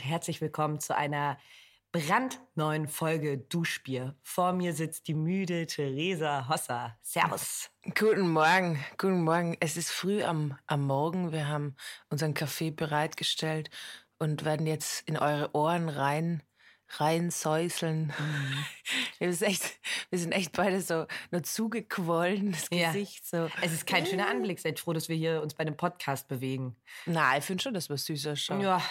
und herzlich willkommen zu einer brandneuen Folge Duschbier. Vor mir sitzt die müde Theresa Hosser. Servus. Guten Morgen, guten Morgen. Es ist früh am, am Morgen. Wir haben unseren Kaffee bereitgestellt und werden jetzt in eure Ohren rein reinsäuseln. Mhm. Wir, sind echt, wir sind echt beide so nur zugequollen, das Gesicht so. Es ist kein schöner Anblick. Seid froh, dass wir hier uns bei einem Podcast bewegen. Na, ich finde schon, dass wir süßer schauen. Ja.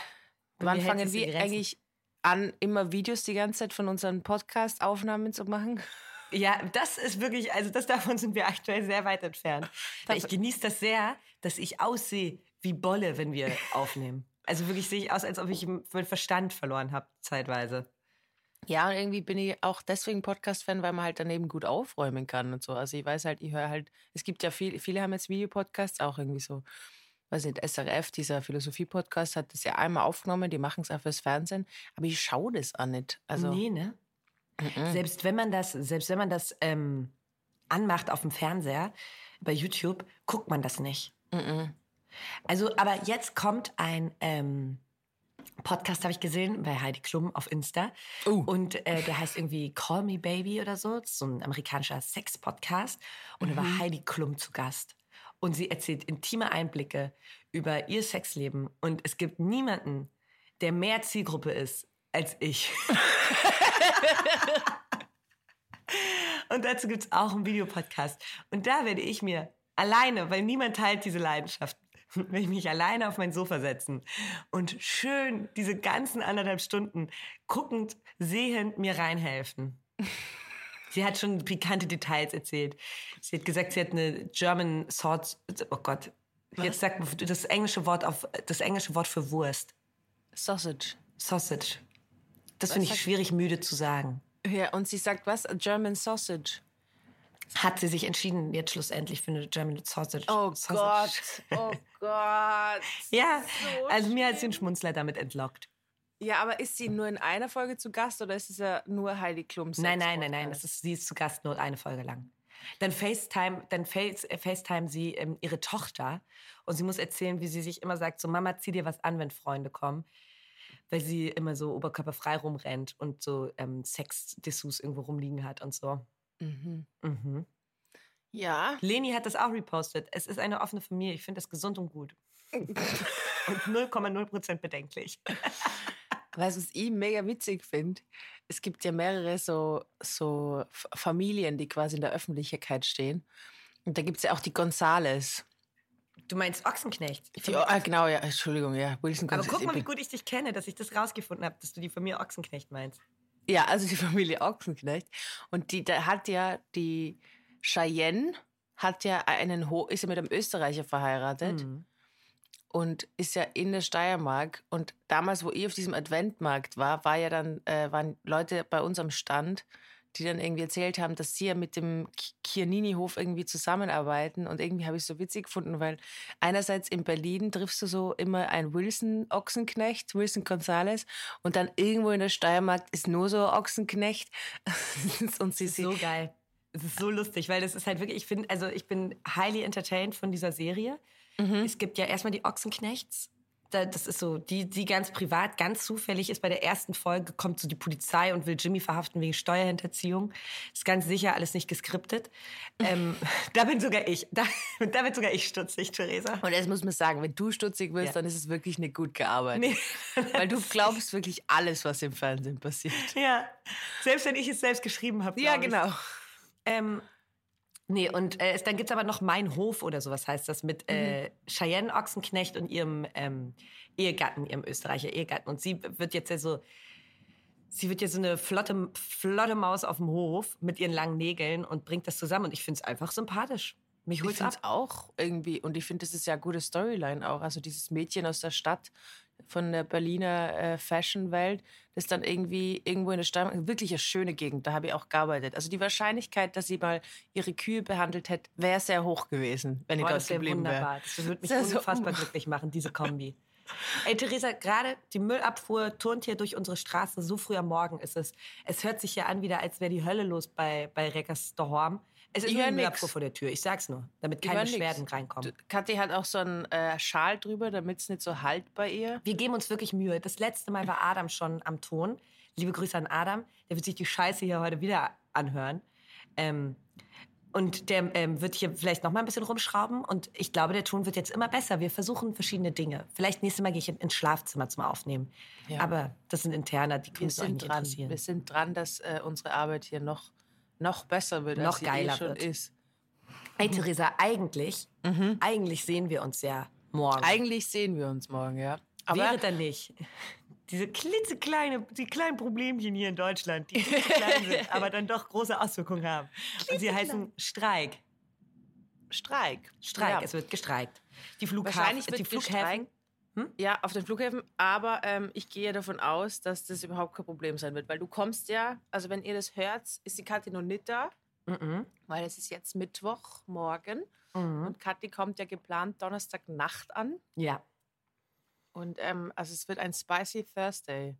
Wann fangen wir eigentlich an, immer Videos die ganze Zeit von unseren Podcast-Aufnahmen zu machen? Ja, das ist wirklich, also das davon sind wir aktuell sehr weit entfernt. ich genieße das sehr, dass ich aussehe wie Bolle, wenn wir aufnehmen. Also wirklich sehe ich aus, als ob ich meinen Verstand verloren habe, zeitweise. Ja, und irgendwie bin ich auch deswegen Podcast-Fan, weil man halt daneben gut aufräumen kann und so. Also ich weiß halt, ich höre halt, es gibt ja viel, viele haben jetzt Videopodcasts, auch irgendwie so weiß nicht, SRF, dieser Philosophie-Podcast, hat das ja einmal aufgenommen, die machen es auch fürs Fernsehen, aber ich schaue das auch nicht. Also, nee, ne? Mhm. Selbst wenn man das, selbst wenn man das ähm, anmacht auf dem Fernseher, bei YouTube, guckt man das nicht. Mhm. Also, aber jetzt kommt ein ähm, Podcast, habe ich gesehen, bei Heidi Klum auf Insta. Uh. Und äh, der heißt irgendwie Call Me Baby oder so. So ein amerikanischer Sex-Podcast. Und mhm. da war mhm. Heidi Klum zu Gast und sie erzählt intime Einblicke über ihr Sexleben. Und es gibt niemanden, der mehr Zielgruppe ist als ich. und dazu gibt es auch einen Videopodcast. Und da werde ich mir alleine, weil niemand teilt diese Leidenschaft, will ich mich alleine auf mein Sofa setzen und schön diese ganzen anderthalb Stunden guckend, sehend mir reinhelfen. Sie hat schon pikante Details erzählt. Sie hat gesagt, sie hat eine German Sword. Oh Gott. Was? Jetzt sagt das englische Wort auf das englische Wort für Wurst. Sausage. Sausage. Das finde ich schwierig müde zu sagen. Ja, und sie sagt was? A German Sausage. Hat sie sich entschieden, jetzt schlussendlich für eine German Sausage. Oh Sausage. Gott, oh Gott. ja, so also mir hat sie einen Schmunzler damit entlockt. Ja, aber ist sie nur in einer Folge zu Gast oder ist es ja nur Heidi Klum? Nein, nein, nein, nein. Das ist, sie ist zu Gast nur eine Folge lang. Dann FaceTime, dann Face, äh, FaceTime sie ähm, ihre Tochter und sie muss erzählen, wie sie sich immer sagt: So, Mama, zieh dir was an, wenn Freunde kommen. Weil sie immer so oberkörperfrei rumrennt und so ähm, Sex-Dessous irgendwo rumliegen hat und so. Mhm. Mhm. Ja. Leni hat das auch repostet. Es ist eine offene Familie. Ich finde das gesund und gut. und 0,0% bedenklich. Weißt du, was ich mega witzig finde? Es gibt ja mehrere so, so Familien, die quasi in der Öffentlichkeit stehen. Und da gibt es ja auch die Gonzales. Du meinst Ochsenknecht? Die, ah, genau, ja, Entschuldigung, ja. Wilson Aber guck mal, wie gut ich dich kenne, dass ich das rausgefunden habe, dass du die Familie Ochsenknecht meinst. Ja, also die Familie Ochsenknecht. Und die, da hat ja die Cheyenne hat ja einen Ho ist ja mit einem Österreicher verheiratet. Mhm und ist ja in der Steiermark. Und damals, wo ich auf diesem Adventmarkt war, war ja dann, äh, waren Leute bei uns am Stand, die dann irgendwie erzählt haben, dass sie ja mit dem Kiernini-Hof irgendwie zusammenarbeiten. Und irgendwie habe ich es so witzig gefunden, weil einerseits in Berlin triffst du so immer einen Wilson Ochsenknecht, Wilson Gonzales, und dann irgendwo in der Steiermark ist nur so Ochsenknecht. und sie so geil. Es ist so lustig, weil das ist halt wirklich, ich finde, also ich bin highly entertained von dieser Serie. Mhm. Es gibt ja erstmal die Ochsenknechts. Das ist so, die, die ganz privat, ganz zufällig ist bei der ersten Folge, kommt so die Polizei und will Jimmy verhaften wegen Steuerhinterziehung. Ist ganz sicher alles nicht geskriptet. Ähm, da bin sogar ich, da, da bin sogar ich stutzig, Theresa. Und jetzt muss man sagen, wenn du stutzig wirst, ja. dann ist es wirklich nicht gut gearbeitet. Nee. Weil du glaubst wirklich alles, was im Fernsehen passiert. Ja, selbst wenn ich es selbst geschrieben habe. Ja, genau. Ähm, Nee, und äh, dann gibt's aber noch Mein Hof oder sowas heißt das mit äh, mhm. Cheyenne Ochsenknecht und ihrem ähm, Ehegatten, ihrem Österreicher Ehegatten. Und sie wird jetzt ja so, sie wird ja so eine flotte, flotte Maus auf dem Hof mit ihren langen Nägeln und bringt das zusammen. Und ich find's einfach sympathisch. Mich ich finde auch irgendwie, und ich finde, das ist ja eine gute Storyline auch. Also dieses Mädchen aus der Stadt, von der Berliner äh, Fashion-Welt, das dann irgendwie irgendwo in der Steiermark, wirklich eine schöne Gegend, da habe ich auch gearbeitet. Also die Wahrscheinlichkeit, dass sie mal ihre Kühe behandelt hätte, wäre sehr hoch gewesen, wenn ich dort geblieben wäre. Das würde mich unfassbar so glücklich machen, diese Kombi. Ey, Theresa, gerade die Müllabfuhr turnt hier durch unsere Straße. So früh am Morgen ist es. Es hört sich ja an wieder, als wäre die Hölle los bei, bei daheim. Es ist nur ein. Müllabfuhr vor der Tür. Ich sag's nur, damit keine nix. Beschwerden reinkommen. Kathi hat auch so einen äh, Schal drüber, damit es nicht so halt bei ihr. Wir geben uns wirklich Mühe. Das letzte Mal war Adam schon am Ton. Liebe Grüße an Adam. Der wird sich die Scheiße hier heute wieder anhören. Ähm, und der ähm, wird hier vielleicht noch mal ein bisschen rumschrauben. Und ich glaube, der Ton wird jetzt immer besser. Wir versuchen verschiedene Dinge. Vielleicht nächstes Mal gehe ich ins Schlafzimmer zum Aufnehmen. Ja. Aber das sind interner, die Wir können uns auch sind nicht dran. interessieren. Wir sind dran, dass äh, unsere Arbeit hier noch, noch besser wird, Noch als sie geiler eh schon wird. ist. Hey Theresa, eigentlich, eigentlich sehen wir uns ja morgen. Eigentlich sehen wir uns morgen, ja. Aber Wäre dann nicht. Diese klitzekleine, die kleinen Problemchen hier in Deutschland, die klein sind, aber dann doch große Auswirkungen haben. Und sie heißen Streik. Streik. Streik, Ja. es wird gestreikt. Die Flughafen, Wahrscheinlich wird die Flughäfen. Gestreikt. Ja, auf den Flughäfen. Aber ähm, ich gehe davon aus, dass das überhaupt kein Problem sein wird, weil du kommst ja, also wenn ihr das hört, ist die Kathi noch nicht da, Mhm. weil es ist jetzt Mittwoch morgen Mhm. und Kathi kommt ja geplant Donnerstagnacht an. Ja. Und ähm, also es wird ein Spicy Thursday.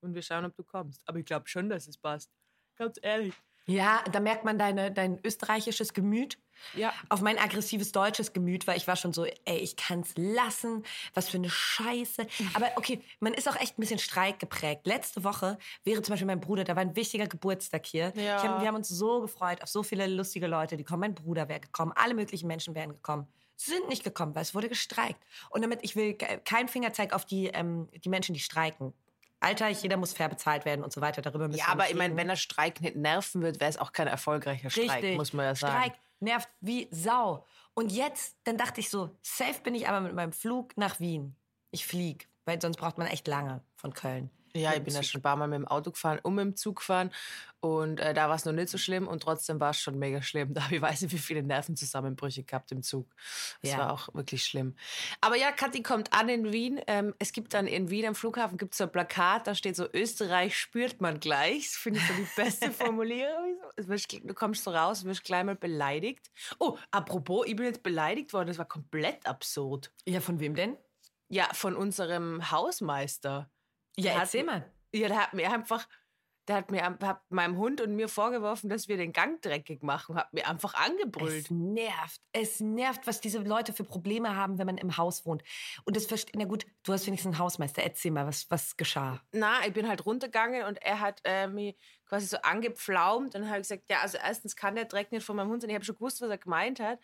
Und wir schauen, ob du kommst. Aber ich glaube schon, dass es passt. Ganz ehrlich. Ja, da merkt man deine, dein österreichisches Gemüt Ja. auf mein aggressives deutsches Gemüt, weil ich war schon so, ey, ich kann's lassen, was für eine Scheiße. Aber okay, man ist auch echt ein bisschen streikgeprägt. Letzte Woche wäre zum Beispiel mein Bruder, da war ein wichtiger Geburtstag hier. Ja. Hab, wir haben uns so gefreut auf so viele lustige Leute, die kommen. Mein Bruder wäre gekommen, alle möglichen Menschen wären gekommen. Sind nicht gekommen, weil es wurde gestreikt. Und damit, ich will ke- keinen Fingerzeig auf die, ähm, die Menschen, die streiken. Alter, jeder muss fair bezahlt werden und so weiter. Darüber müssen Ja, aber ich meine, wenn der Streik nicht nerven wird, wäre es auch kein erfolgreicher Streik, muss man ja sagen. Streik nervt wie Sau. Und jetzt, dann dachte ich so, safe bin ich aber mit meinem Flug nach Wien. Ich flieg, weil sonst braucht man echt lange von Köln. Ja, ich bin ja Zug. schon ein paar Mal mit dem Auto gefahren und mit dem Zug gefahren. Und äh, da war es noch nicht so schlimm und trotzdem war es schon mega schlimm. Da habe ich weiß nicht, wie viele Nervenzusammenbrüche gehabt im Zug. Das Ja. war auch wirklich schlimm. Aber ja, Kathi kommt an in Wien. Ähm, es gibt dann in Wien am Flughafen gibt's so ein Plakat, da steht so, Österreich spürt man gleich. Das finde ich so die beste Formulierung. Du kommst so raus, wirst gleich mal beleidigt. Oh, apropos, ich bin jetzt beleidigt worden. Das war komplett absurd. Ja, von wem denn? Ja, von unserem Hausmeister. Ja, Der hat erzähl mi- mal. Ja, der hat mir einfach, der hat mir hat meinem Hund und mir vorgeworfen, dass wir den Gang dreckig machen, hat mir einfach angebrüllt. Es nervt. Es nervt, was diese Leute für Probleme haben, wenn man im Haus wohnt. Und das versteht, na gut, du hast wenigstens einen Hausmeister. Erzähl mal, was, was geschah? Na, ich bin halt runtergegangen und er hat äh, mich quasi so angepflaumt. Und dann habe ich gesagt, ja, also erstens kann der Dreck nicht von meinem Hund sein. Ich habe schon gewusst, was er gemeint hat.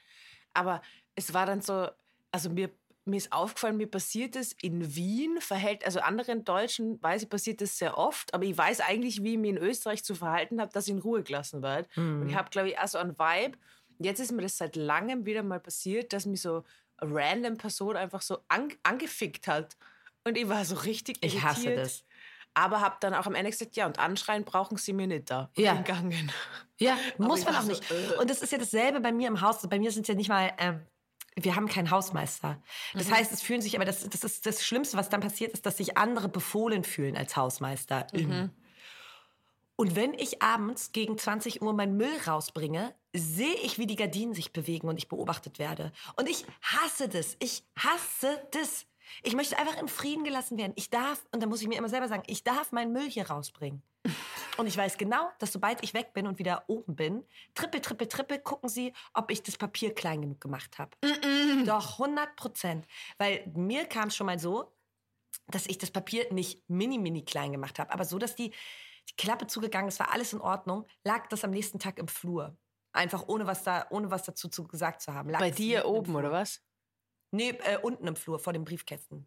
Aber es war dann so, also mir, mir ist aufgefallen, mir passiert es in Wien, verhält, also anderen Deutschen weiß ich, passiert das sehr oft, aber ich weiß eigentlich, wie ich mich in Österreich zu verhalten habe, dass ich in Ruhe gelassen werde. Und ich habe, glaube ich, auch so einen Vibe. Jetzt ist mir das seit langem wieder mal passiert, dass mich so eine random Person einfach so an, angefickt hat. Und ich war so richtig Ich hasse irritiert. das. Aber habe dann auch am Ende gesagt, ja, und anschreien brauchen sie mir nicht da. Ja. Gegangen. Ja, muss man auch so, nicht. äh. Und das ist ja dasselbe bei mir im Haus. Bei mir sind es ja nicht mal, ähm, wir haben keinen Hausmeister. Das Mhm. heißt, es fühlen sich, aber das, das ist das Schlimmste, was dann passiert, ist, dass sich andere befohlen fühlen als Hausmeister. Mhm. Und wenn ich abends gegen 20 Uhr meinen Müll rausbringe, sehe ich, wie die Gardinen sich bewegen und ich beobachtet werde. Und ich hasse das. Ich hasse das. Ich möchte einfach in Frieden gelassen werden. Ich darf, und da muss ich mir immer selber sagen, ich darf meinen Müll hier rausbringen. Und ich weiß genau, dass sobald ich weg bin und wieder oben bin, trippel, trippel, trippel, gucken sie, ob ich das Papier klein genug gemacht habe. Doch, 100 Prozent. Weil mir kam es schon mal so, dass ich das Papier nicht mini, mini klein gemacht habe, aber so, dass die, die Klappe zugegangen ist, war alles in Ordnung, lag das am nächsten Tag im Flur. Einfach ohne was, da, ohne was dazu zu gesagt zu haben. Lag Bei dir oben, oder was? Nee, äh, unten im Flur, vor den Briefkästen.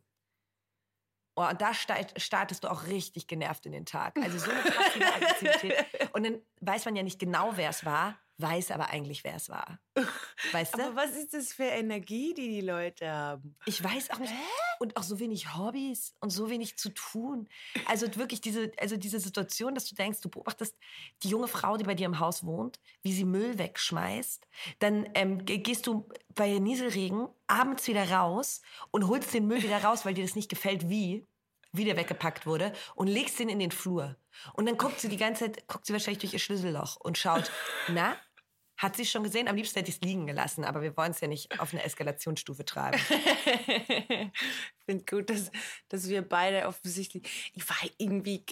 Oh, und da sta- startest du auch richtig genervt in den Tag. Also so eine passive Aggressivität. Und dann weiß man ja nicht genau, wer es war, weiß aber eigentlich, wer es war. Weißt du? Aber was ist das für Energie, die die Leute haben? Ich weiß auch nicht. Und auch so wenig Hobbys und so wenig zu tun. Also wirklich diese, also diese Situation, dass du denkst, du beobachtest die junge Frau, die bei dir im Haus wohnt, wie sie Müll wegschmeißt. Dann ähm, ge- gehst du bei Nieselregen abends wieder raus und holst den Müll wieder raus, weil dir das nicht gefällt, wie wie der weggepackt wurde und legst den in den Flur. Und dann guckt sie die ganze Zeit, guckt sie wahrscheinlich durch ihr Schlüsselloch und schaut, na, hat sie schon gesehen? Am liebsten hätte ich es liegen gelassen, aber wir wollen es ja nicht auf eine Eskalationsstufe treiben. ich finde gut, dass, dass wir beide offensichtlich. Ich war irgendwie.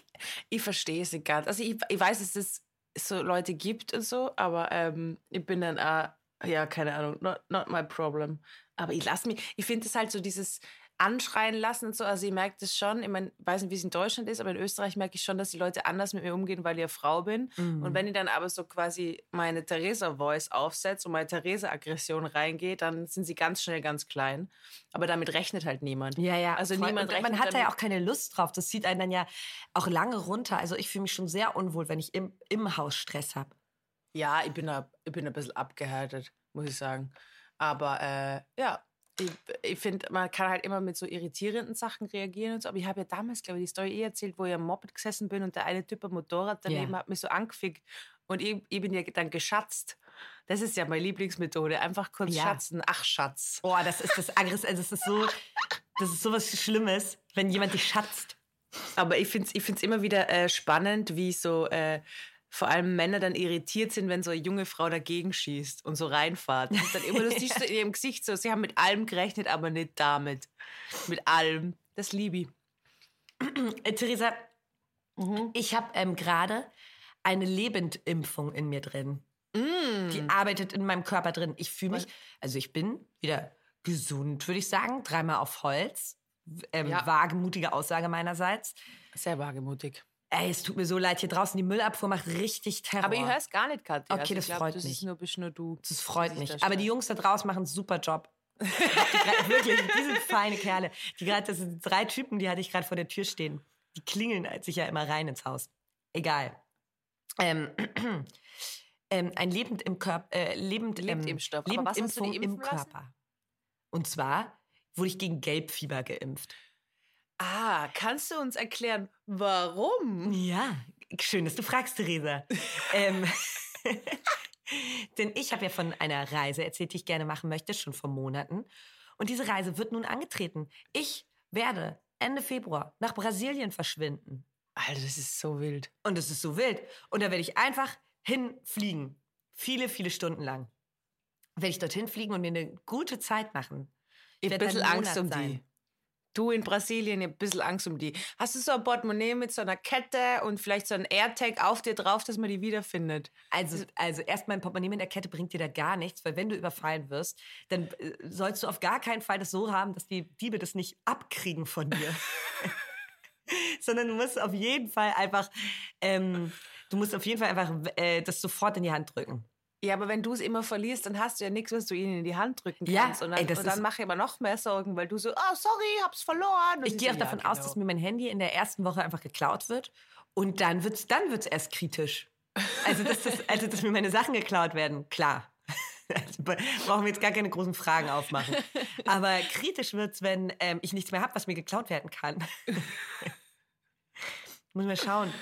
Ich verstehe es nicht ganz. Also, ich, ich weiß, es ist so Leute gibt und so, aber ähm, ich bin dann, äh, ja, keine Ahnung, not, not my problem. Aber ich lasse mich, ich finde es halt so dieses, anschreien lassen und so. Also ich merke das schon. Ich meine, weiß nicht, wie es in Deutschland ist, aber in Österreich merke ich schon, dass die Leute anders mit mir umgehen, weil ich eine Frau bin. Mhm. Und wenn ich dann aber so quasi meine Theresa-Voice aufsetze und meine Theresa-Aggression reingeht, dann sind sie ganz schnell ganz klein. Aber damit rechnet halt niemand. Ja, ja. Also Voll. niemand rechnet. Man hat da ja auch keine Lust drauf. Das zieht einen dann ja auch lange runter. Also ich fühle mich schon sehr unwohl, wenn ich im, im Haus Stress habe. Ja, ich bin, da, ich bin ein bisschen abgehärtet, muss ich sagen. Aber äh, ja, ich, ich finde, man kann halt immer mit so irritierenden Sachen reagieren und so. Aber ich habe ja damals, glaube ich, die Story eh erzählt, wo ich am Moped gesessen bin und der eine Typ am Motorrad daneben yeah. hat mich so angefickt. Und ich, ich, bin ja dann geschatzt. Das ist ja meine Lieblingsmethode. Einfach kurz ja. schatzen. Ach, Schatz. Oh, das ist das Aggress also das ist so, das ist so was Schlimmes, wenn jemand dich schatzt. Aber ich finde es ich find's immer wieder äh, spannend, wie so äh, vor allem Männer dann irritiert sind, wenn so eine junge Frau dagegen schießt und so reinfahrt. Das ist dann immer, siehst so in ihrem Gesicht so, sie haben mit allem gerechnet, aber nicht damit. Mit allem. Das liebe ich. Äh, Theresa, mhm. ich habe ähm, gerade eine Lebendimpfung in mir drin. Mm. Die arbeitet in meinem Körper drin. Ich fühle mich, also ich bin wieder gesund, würde ich sagen. Dreimal auf Holz. Ähm, ja. Wagemutige Aussage meinerseits. Sehr wagemutig. Ey, es tut mir so leid, hier draußen die Müllabfuhr macht richtig Terror. Aber ihr hörst gar nicht, Katja. Okay, also das glaub, freut das mich. Ist nur, bist nur du. Das freut mich. Aber die Jungs da draußen machen einen super Job. die, wirklich, die sind feine Kerle. Die grad, das sind drei Typen, die hatte ich gerade vor der Tür stehen. Die klingeln sich ja immer rein ins Haus. Egal. Ähm, ähm, ein Lebend im Körper, äh, lebend, ähm, Lebendimpfstoff. Lebendimpfung im Körper. Und zwar wurde ich gegen Gelbfieber geimpft. Ah, kannst du uns erklären, warum? Ja, schön, dass du fragst, Theresa. ähm, denn ich habe ja von einer Reise erzählt, die ich gerne machen möchte, schon vor Monaten. Und diese Reise wird nun angetreten. Ich werde Ende Februar nach Brasilien verschwinden. Alter, das ist so wild. Und es ist so wild. Und da werde ich einfach hinfliegen. Viele, viele Stunden lang. Werde ich dorthin fliegen und mir eine gute Zeit machen. Ich habe ein bisschen Angst um sein. die. Du in Brasilien, ich ein bisschen Angst um die. Hast du so ein Portemonnaie mit so einer Kette und vielleicht so ein AirTag auf dir drauf, dass man die wiederfindet? Also, also erstmal ein Portemonnaie mit der Kette bringt dir da gar nichts, weil wenn du überfallen wirst, dann äh, sollst du auf gar keinen Fall das so haben, dass die Diebe das nicht abkriegen von dir. Sondern du musst auf jeden Fall einfach, ähm, du musst auf jeden Fall einfach äh, das sofort in die Hand drücken. Ja, aber wenn du es immer verlierst, dann hast du ja nichts, was du ihnen in die Hand drücken kannst. Ja, und dann, und dann mache ich immer noch mehr Sorgen, weil du so, oh, sorry, hab's verloren. Und ich gehe auch davon ja, aus, genau. dass mir mein Handy in der ersten Woche einfach geklaut wird. Und dann wird's, dann wird's erst kritisch. Also, dass, das, also, dass mir meine Sachen geklaut werden, klar. Also, brauchen wir jetzt gar keine großen Fragen aufmachen. Aber kritisch wird's, wenn ähm, ich nichts mehr habe, was mir geklaut werden kann. Muss man schauen.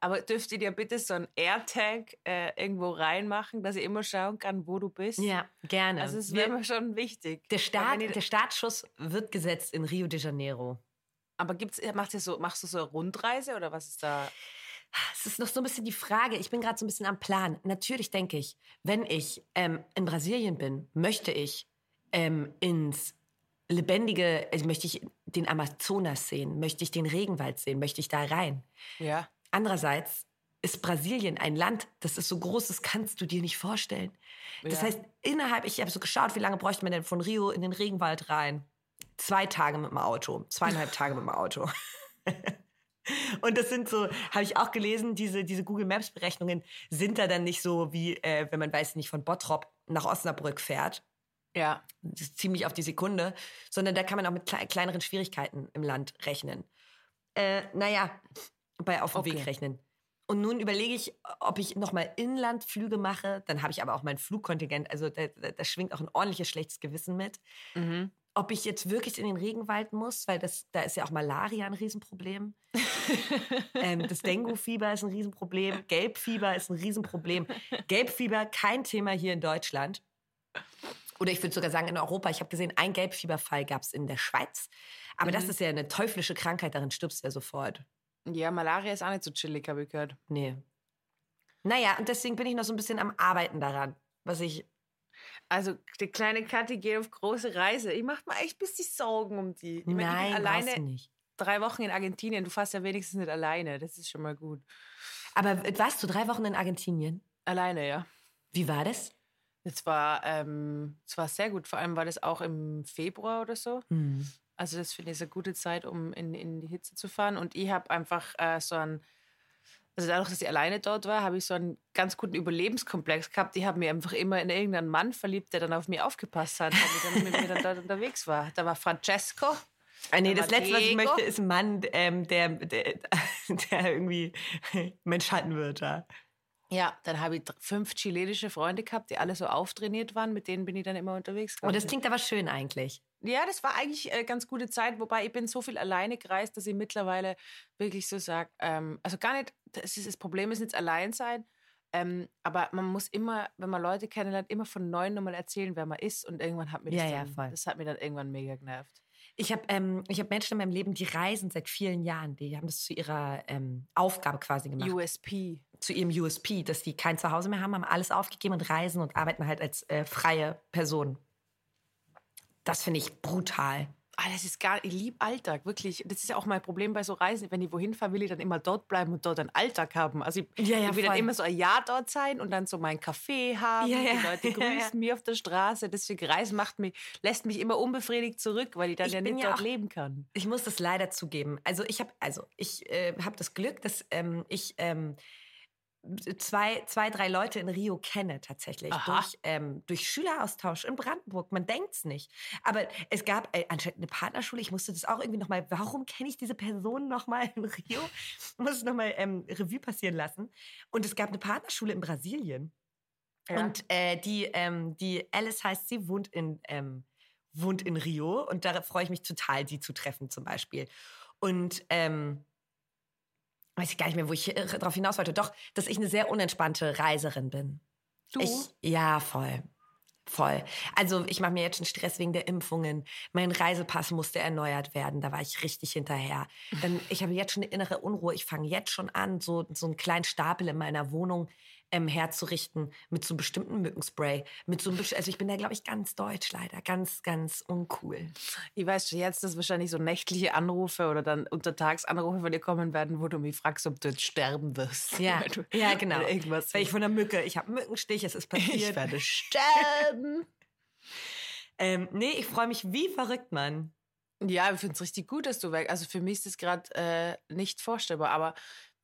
Aber dürft ihr dir bitte so ein AirTag äh, irgendwo reinmachen, dass ich immer schauen kann, wo du bist? Ja, gerne. Also es wäre mir schon wichtig. Der, Start, der Startschuss wird gesetzt in Rio de Janeiro. Aber gibt's, machst, du so, machst du so eine Rundreise oder was ist da? Es ist noch so ein bisschen die Frage. Ich bin gerade so ein bisschen am Plan. Natürlich denke ich, wenn ich ähm, in Brasilien bin, möchte ich ähm, ins lebendige, also möchte ich den Amazonas sehen, möchte ich den Regenwald sehen, möchte ich da rein. Ja. Andererseits ist Brasilien ein Land, das ist so groß, das kannst du dir nicht vorstellen. Das ja. heißt, innerhalb, ich habe so geschaut, wie lange bräuchte man denn von Rio in den Regenwald rein? Zwei Tage mit dem Auto, zweieinhalb Tage mit dem Auto. Und das sind so, habe ich auch gelesen, diese, diese Google Maps Berechnungen sind da dann nicht so wie, äh, wenn man weiß nicht, von Bottrop nach Osnabrück fährt. Ja. Das ist ziemlich auf die Sekunde, sondern da kann man auch mit kle kleineren Schwierigkeiten im Land rechnen. Äh, naja, bei auf dem okay. Weg rechnen. Und nun überlege ich, ob ich nochmal Inlandflüge mache. Dann habe ich aber auch mein Flugkontingent. Also da, da, da, schwingt auch ein ordentliches schlechtes Gewissen mit. Mhm. Ob ich jetzt wirklich in den Regenwald muss, weil das, da ist ja auch Malaria ein Riesenproblem. ähm, das Dengue-Fieber ist ein Riesenproblem. Gelbfieber ist ein Riesenproblem. Gelbfieber kein Thema hier in Deutschland. Oder ich würde sogar sagen in Europa. Ich habe gesehen, ein Gelbfieberfall gab es in der Schweiz. Aber mhm. das ist ja eine teuflische Krankheit, darin stirbst du ja sofort. Ja, Malaria ist auch nicht so chillig, habe ich gehört. Nee. Naja, und deswegen bin ich noch so ein bisschen am Arbeiten daran, was ich. Also, die kleine Kathi geht auf große Reise. Ich mache mir echt ein bisschen Sorgen um die. Ich Nein, meine, ich alleine nicht. drei Wochen in Argentinien. Du fährst ja wenigstens nicht alleine. Das ist schon mal gut. Aber warst du drei Wochen in Argentinien? Alleine, ja. Wie war das? Es war, ähm, es war sehr gut. Vor allem war das auch im Februar oder so. Hm. Also das finde ich eine gute Zeit, um in, in die Hitze zu fahren. Und ich habe einfach äh, so ein, also dadurch, dass ich alleine dort war, habe ich so einen ganz guten Überlebenskomplex gehabt. Ich habe mich einfach immer in irgendeinen Mann verliebt, der dann auf mich aufgepasst hat, weil ich dann mit mir dann dort unterwegs war. Da war Francesco. Ah, nee, Da das Letzte, was ich möchte, ist ein Mann, ähm, der, der, der irgendwie Mensch halten wird. Ja. Ja, dann habe ich fünf chilenische Freunde gehabt, die alle so auftrainiert waren. Mit denen bin ich dann immer unterwegs Und Oh, das klingt aber schön eigentlich. Ja, das war eigentlich eine ganz gute Zeit, wobei ich bin so viel alleine gereist, dass ich mittlerweile wirklich so sage, ähm, also gar nicht, das, ist, das Problem ist nicht allein sein, ähm, aber man muss immer, wenn man Leute kennenlernt, immer von Neuem nochmal erzählen, wer man ist und irgendwann hat mir das, Ja, ja, dann, voll. das hat mir dann irgendwann mega genervt. Ich habe ähm, ich hab Menschen in meinem Leben, die reisen seit vielen Jahren. Die haben das zu ihrer ähm, Aufgabe quasi gemacht. USP. zu ihrem USP, dass die kein Zuhause mehr haben, haben alles aufgegeben und reisen und arbeiten halt als äh, freie Person. Das finde ich brutal. Ah, das ist gar, ich liebe Alltag, wirklich. Das ist ja auch mein Problem bei so Reisen. Wenn ich wohin fahre, will ich dann immer dort bleiben und dort einen Alltag haben. Also ich, Ja, ja, ich will dann voll. immer so ein Jahr dort sein und dann so mein Café haben. Ja, ja. Die Leute grüßen mich auf der Straße. Deswegen Reisen macht mich, lässt mich immer unbefriedigt zurück, weil ich dann Ich ja nicht dort auch- leben kann. Ich muss das leider zugeben. Also ich habe also ich äh, habe das Glück, dass ähm, ich ähm, zwei, zwei, drei Leute in Rio kenne tatsächlich Aha. durch, ähm, durch Schüleraustausch in Brandenburg. Man denkt's nicht. Aber es gab äh, anscheinend eine Partnerschule. Ich musste das auch irgendwie noch mal. Warum kenne ich diese Person noch mal in Rio? Muss es noch mal ähm, Revue passieren lassen. Und es gab eine Partnerschule in Brasilien. Und äh, die, ähm, die Alice heißt sie, wohnt in, ähm, wohnt in Rio und da freue ich mich total, die zu treffen zum Beispiel. Und ähm, weiß ich gar nicht mehr, wo ich äh, darauf hinaus wollte. Doch, dass ich eine sehr unentspannte Reiserin bin. du? Ich, ja, voll. Voll. Also ich mache mir jetzt schon Stress wegen der Impfungen. Mein Reisepass musste erneuert werden. Da war ich richtig hinterher. Dann, ich habe jetzt schon eine innere Unruhe. Ich fange jetzt schon an, so, so einen kleinen Stapel in meiner Wohnung ähm, herzurichten mit so einem bestimmten Mückenspray. Mit so einem, also ich bin da, glaube ich, ganz deutsch leider. Ganz, ganz uncool. Ich weiß schon jetzt, dass wahrscheinlich so nächtliche Anrufe oder dann Untertagsanrufe von dir kommen werden, wo du mich fragst, ob du jetzt sterben wirst. Ja, ja genau. Irgendwas Weil ich von der Mücke, ich habe Mückenstich, es ist ich passiert. werde sterben. ähm, nee, ich freue mich wie verrückt, Mann. Ja, ich finde es richtig gut, dass du weg. Also für mich ist das gerade äh, nicht vorstellbar, aber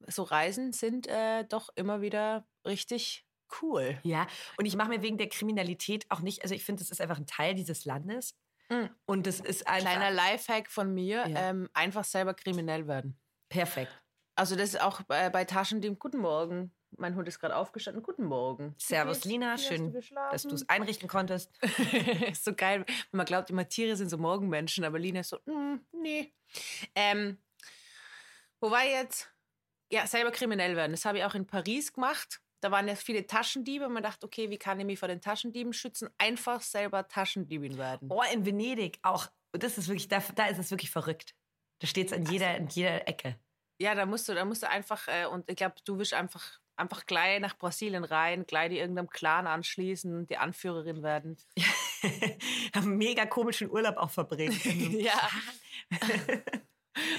so Reisen sind äh, doch immer wieder richtig cool. Ja, und ich mache mir wegen der Kriminalität auch nicht, also ich finde, das ist einfach ein Teil dieses Landes. Mhm. Und das ist einfach Kleiner Lifehack von mir, Ja. ähm, einfach selber kriminell werden. perfekt. Also das ist auch bei, bei Taschendieb. Guten Morgen. Mein Hund ist gerade aufgestanden. Guten Morgen. Servus? Lina, schön, du dass du es einrichten konntest. ist so geil. Man glaubt immer, Tiere sind so Morgenmenschen, aber Lina ist so, mm, nee. Ähm, wo war jetzt? Ja, selber kriminell werden. Das habe ich auch in Paris gemacht. Da waren ja viele Taschendiebe und man dachte, okay, wie kann ich mich vor den Taschendieben schützen? Einfach selber Taschendiebin werden. Oh, in Venedig auch. Das ist wirklich, da, da ist es wirklich verrückt. Da steht es an jeder, in jeder Ecke. Ja, da musst du, da musst du einfach, äh, und ich glaube, du wirst einfach, einfach gleich nach Brasilien rein, gleich die irgendeinem Clan anschließen, die Anführerin werden. Haben einen mega komischen Urlaub auch verbringen. ja.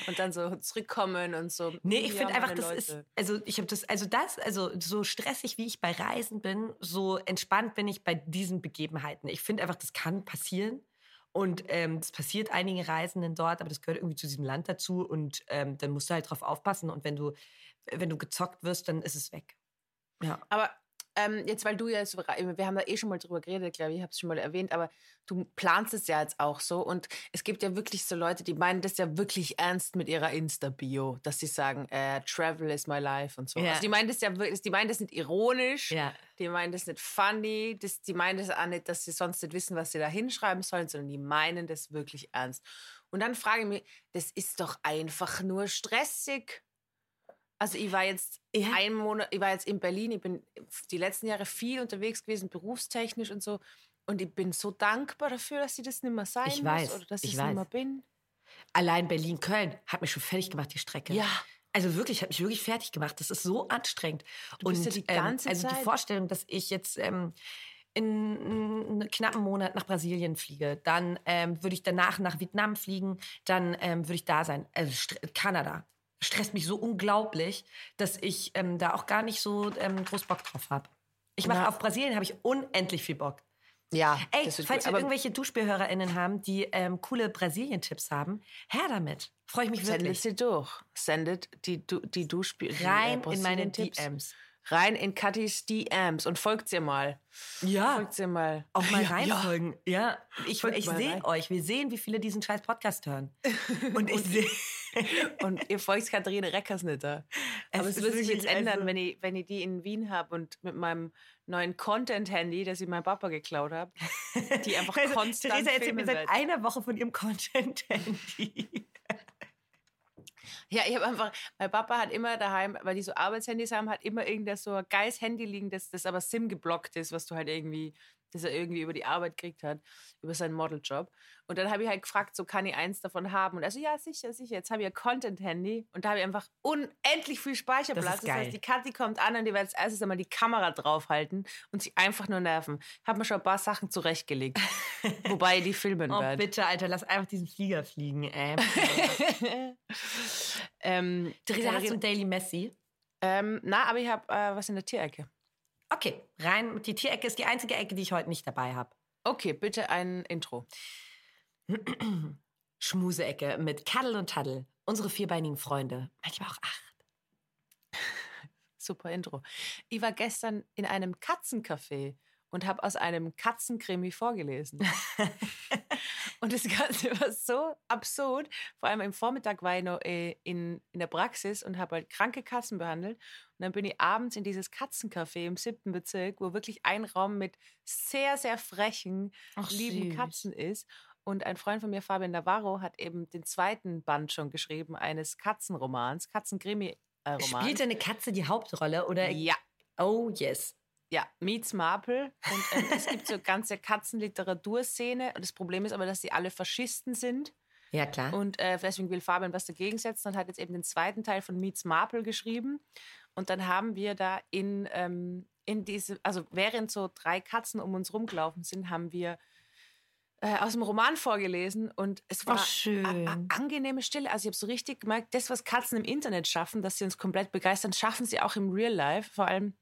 und dann so zurückkommen und so. Nee, ich ja, finde einfach, das ist, Leute. also ich habe das, also das, also so stressig wie ich bei Reisen bin, so entspannt bin ich bei diesen Begebenheiten. Ich finde einfach, das kann passieren. Und ähm, das passiert einigen Reisenden dort, aber das gehört irgendwie zu diesem Land dazu. Und ähm, dann musst du halt drauf aufpassen. Und wenn du, wenn du gezockt wirst, dann ist es weg. Ja. Aber ähm, jetzt, weil du ja so, wir haben da eh schon mal drüber geredet, glaube ich, ich habe es schon mal erwähnt, aber du planst es ja jetzt auch so und es gibt ja wirklich so Leute, die meinen das ja wirklich ernst mit ihrer Insta-Bio, dass sie sagen, äh, Travel is my life und so. Ja. Also die meinen das ja wirklich, die meinen das nicht ironisch, Ja. die meinen das nicht funny, das, die meinen das auch nicht, dass sie sonst nicht wissen, was sie da hinschreiben sollen, sondern die meinen das wirklich ernst. Und dann frage ich mich, das ist doch einfach nur stressig. Also ich war jetzt Ja. ein Monat, ich war jetzt in Berlin, ich bin die letzten Jahre viel unterwegs gewesen, berufstechnisch und so. Und ich bin so dankbar dafür, dass ich das nicht mehr sein Ich muss weiß, oder dass ich weiß. nicht mehr bin. Allein Berlin-Köln hat mich schon fertig gemacht, die Strecke. Ja. Also wirklich, hat mich wirklich fertig gemacht. Das ist so anstrengend. Du bist ja die ganze ähm, also Zeit- die Vorstellung, dass ich jetzt ähm, in einem knappen Monat nach Brasilien fliege, dann ähm, würde ich danach nach Vietnam fliegen, dann ähm, würde ich da sein. Also Kanada. Stresst mich so unglaublich, dass ich ähm, da auch gar nicht so ähm, groß Bock drauf habe. Ich mache auf Brasilien habe ich unendlich viel Bock. Ja, Ey, falls wir irgendwelche DuschbehörerInnen haben, die ähm, coole Brasilien-Tipps haben, her damit. Freue ich mich sendet wirklich. sie durch. Sendet die, du die Duschspiel Rein in meine Tipps. DMs. Rein in Katis DMs und folgt ihr mal. Ja. Folgt ihr mal. Auch mal Ja, reinfolgen. Ja, ich, Folgt ich sehe euch. Wir sehen, wie viele diesen scheiß Podcast hören. Und ich sehe. Ja. Und ihr folgt Katharina Reckersnitter. Es Aber es ist wird sich jetzt ändern, also- wenn, ich, wenn ich die in Wien habe und mit meinem neuen Content-Handy, das ich meinem Papa geklaut habe, die einfach Also, konstant Theresa erzählt mir seit einer Woche von ihrem Content-Handy. Ja, ich habe einfach, mein Papa hat immer daheim, weil die so Arbeitshandys haben, hat immer irgendein so ein geiles Handy liegen, das, das aber SIM geblockt ist, was du halt irgendwie, das er irgendwie über die Arbeit gekriegt hat, über seinen Modeljob. Und dann habe ich halt gefragt, so kann ich eins davon haben? Und er so, ja, sicher, sicher. Jetzt habe ich ein Content-Handy und da habe ich einfach unendlich viel Speicherplatz. Das Das, heißt, die Kathi kommt an und die wird als erstes einmal die Kamera draufhalten und sie einfach nur nerven. Ich habe mir schon ein paar Sachen zurechtgelegt, wobei die filmen Oh, werde. bitte, Alter, lass einfach diesen Flieger fliegen, ey. ähm, Theresa, hast du Daily Messi? ähm, na, aber ich habe äh, was in der Tierecke. Okay, rein. Die Tierecke ist die einzige Ecke, die ich heute nicht dabei habe. Okay, bitte ein Intro. Schmuseecke mit Kaddel und Taddel. Unsere vierbeinigen Freunde. Manchmal auch acht. Super Intro. Ich war gestern in einem Katzencafé und habe aus einem Katzenkrimi vorgelesen. und das Ganze war so absurd. Vor allem im Vormittag war ich noch äh, in, in der Praxis und habe halt kranke Katzen behandelt. Und dann bin ich abends in dieses Katzencafé im siebten Bezirk, wo wirklich ein Raum mit sehr, sehr frechen, Ach, lieben süß. Katzen ist. Und ein Freund von mir, Fabian Navarro, hat eben den zweiten Band schon geschrieben eines Katzenromans, Katzenkrimi-Romans. Spielt eine Katze die Hauptrolle oder? ja, Oh, yes. Ja, Meets Marple. Und ähm, es gibt so ganze Katzenliteraturszene. Und das Problem ist aber, dass sie alle Faschisten sind. Ja, klar. Und äh, deswegen will Fabian was dagegen setzen und hat jetzt eben den zweiten Teil von Meets Marple geschrieben. Und dann haben wir da in, ähm, in diese, also während so drei Katzen um uns rumgelaufen sind, haben wir äh, aus dem Roman vorgelesen und es war a- angenehme Stille. Also ich habe so richtig gemerkt, das, was Katzen im Internet schaffen, dass sie uns komplett begeistern, schaffen sie auch im Real Life. Vor allem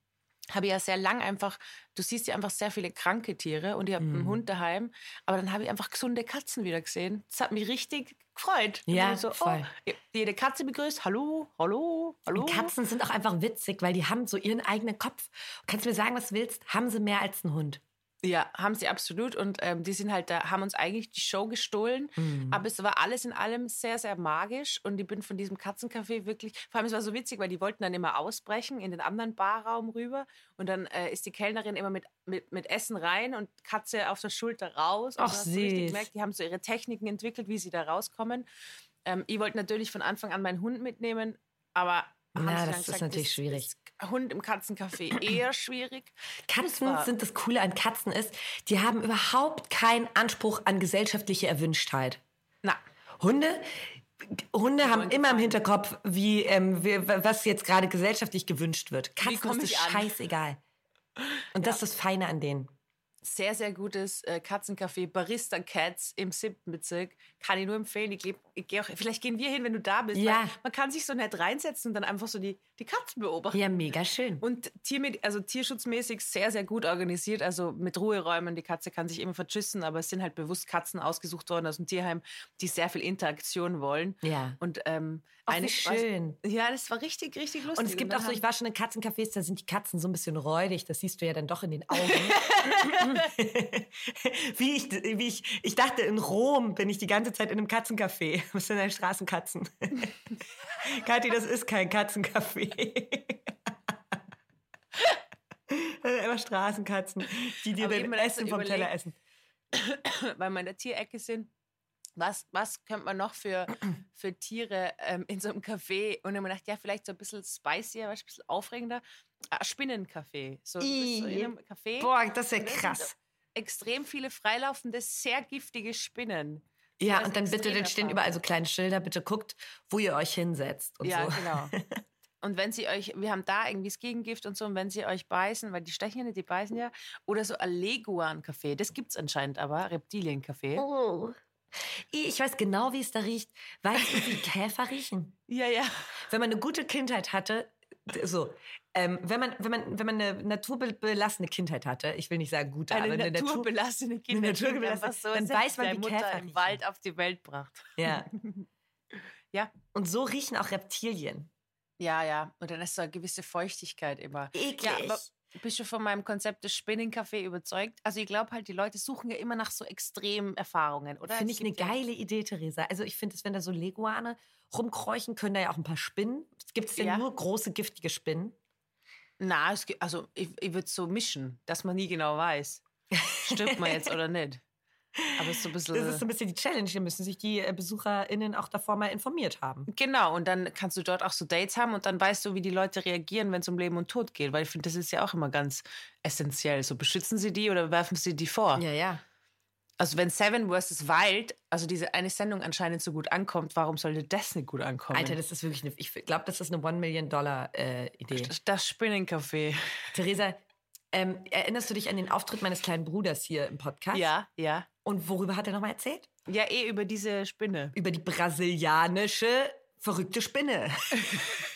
habe ich ja sehr lang einfach, du siehst ja einfach sehr viele kranke Tiere und ich habe einen Mhm. Hund daheim, aber dann habe ich einfach gesunde Katzen wieder gesehen. Das hat mich richtig gefreut. Ja, so, voll. Oh, jede Katze begrüßt, hallo, hallo, hallo. Und Katzen sind auch einfach witzig, weil die haben so ihren eigenen Kopf. Kannst du mir sagen, was du willst? Haben sie mehr als ein Hund? Ja, haben sie absolut. Und ähm, die sind halt da, haben uns eigentlich die Show gestohlen. Mhm. Aber es war alles in allem sehr, sehr magisch. Und ich bin von diesem Katzencafé wirklich, vor allem es war so witzig, weil die wollten dann immer ausbrechen in den anderen Barraum rüber. Und dann äh, ist die Kellnerin immer mit, mit, mit Essen rein und Katze auf der Schulter raus. Und Ach, du hast richtig gemerkt, die haben so ihre Techniken entwickelt, wie sie da rauskommen. Ähm, ich wollte natürlich von Anfang an meinen Hund mitnehmen, aber Ja, sie das dann ist gesagt, natürlich das- schwierig. das Hund im Katzencafé eher schwierig. Katzen war- sind das Coole an Katzen ist, die haben überhaupt keinen Anspruch an gesellschaftliche Erwünschtheit. Na, Hunde, Hunde haben immer im. Hinterkopf, wie, ähm, wie, was jetzt gerade gesellschaftlich gewünscht wird. Katzen ist das scheißegal. Und das ist das Feine an denen. Sehr, sehr gutes äh, Katzencafé Barista Cats im siebten Bezirk. Kann ich nur empfehlen. Ich, geh- ich geh auch, vielleicht gehen wir hin, wenn du da bist. Ja. Man kann sich so nett reinsetzen und dann einfach so die, die Katzen beobachten. Ja, mega schön. Und Tiermed also tierschutzmäßig sehr, sehr gut organisiert. Also mit Ruheräumen. Die Katze kann sich immer vertschüssen, aber es sind halt bewusst Katzen ausgesucht worden aus dem Tierheim, die sehr viel Interaktion wollen. Ja. Und ähm, Ach, wie eine- schön. Ja, das war richtig, richtig lustig. Und es gibt dann auch so, ich war schon in Katzencafés, da sind die Katzen so ein bisschen räudig. Das siehst du ja dann doch in den Augen. wie, ich, wie ich, ich dachte, in Rom bin ich die ganze Zeit in einem Katzencafé. Was sind denn Straßenkatzen? Kathi, das ist kein Katzencafé. Das sind einfach Straßenkatzen, die dir so Essen vom Teller überlegt, essen. weil wir in der Tierecke sind, was, was könnte man noch für, für Tiere ähm, in so einem Café? Und dann haben wir gedacht, ja, vielleicht so ein bisschen spicier, ein bisschen aufregender. Ah, Spinnencafé. So, so in einem Café. Boah, das ist ja krass. Extrem viele freilaufende, sehr giftige Spinnen. Ja, das und dann bitte, dann stehen überall so kleine Schilder, bitte guckt, wo ihr euch hinsetzt und ja, so. genau. Und wenn sie euch, wir haben da irgendwie das Gegengift und so, und wenn sie euch beißen, weil die stechen ja nicht, die beißen ja, oder so ein Leguan-Café, das gibt es anscheinend aber, Reptilien-Café. Oh. Ich weiß genau, wie es da riecht. Weißt du, wie Käfer riechen? Ja, ja. Wenn man eine gute Kindheit hatte, so, ähm, wenn, man, wenn, man, wenn man eine naturbelassene Kindheit hatte, ich will nicht sagen gute, Eine aber eine Natur, naturbelassene Kinder, naturbelassene- was so dann weiß man, wie Mutter Käfer im riechen. Wald auf die Welt bracht. Ja. Ja. Und so riechen auch Reptilien. Ja, ja. Und dann ist so eine gewisse Feuchtigkeit immer. Eklig. Ja, aber bist du von meinem Konzept des Spinnencafé überzeugt? Also ich glaube halt, die Leute suchen ja immer nach so extremen Erfahrungen, oder? Finde Es ich eine ja- geile Idee, Theresa. Also ich finde es, wenn da so Leguane rumkräuchen, können da ja auch ein paar Spinnen. Gibt es denn Ja. nur große, giftige Spinnen? Na, es gibt, also ich, ich würde so mischen, dass man nie genau weiß, stirbt man jetzt oder nicht. Aber ist so ein bisschen... Das ist so ein bisschen die Challenge. Hier müssen sich die äh, BesucherInnen auch davor mal informiert haben. Genau, und dann kannst du dort auch so Dates haben und dann weißt du, wie die Leute reagieren, wenn es um Leben und Tod geht. Weil ich finde, das ist ja auch immer ganz essentiell. So beschützen sie die oder werfen sie die vor? Ja, ja. Also wenn Seven vs. Wild, also diese eine Sendung anscheinend so gut ankommt, warum sollte das nicht gut ankommen? Alter, das ist wirklich eine, ich glaube, das ist eine One-Million-Dollar-Idee. das, das Spinnencafé. Theresa, ähm, erinnerst du dich an den Auftritt meines kleinen Bruders hier im Podcast? Ja, ja. Und worüber hat er nochmal erzählt? Ja, eh über diese Spinne. Über die brasilianische verrückte Spinne.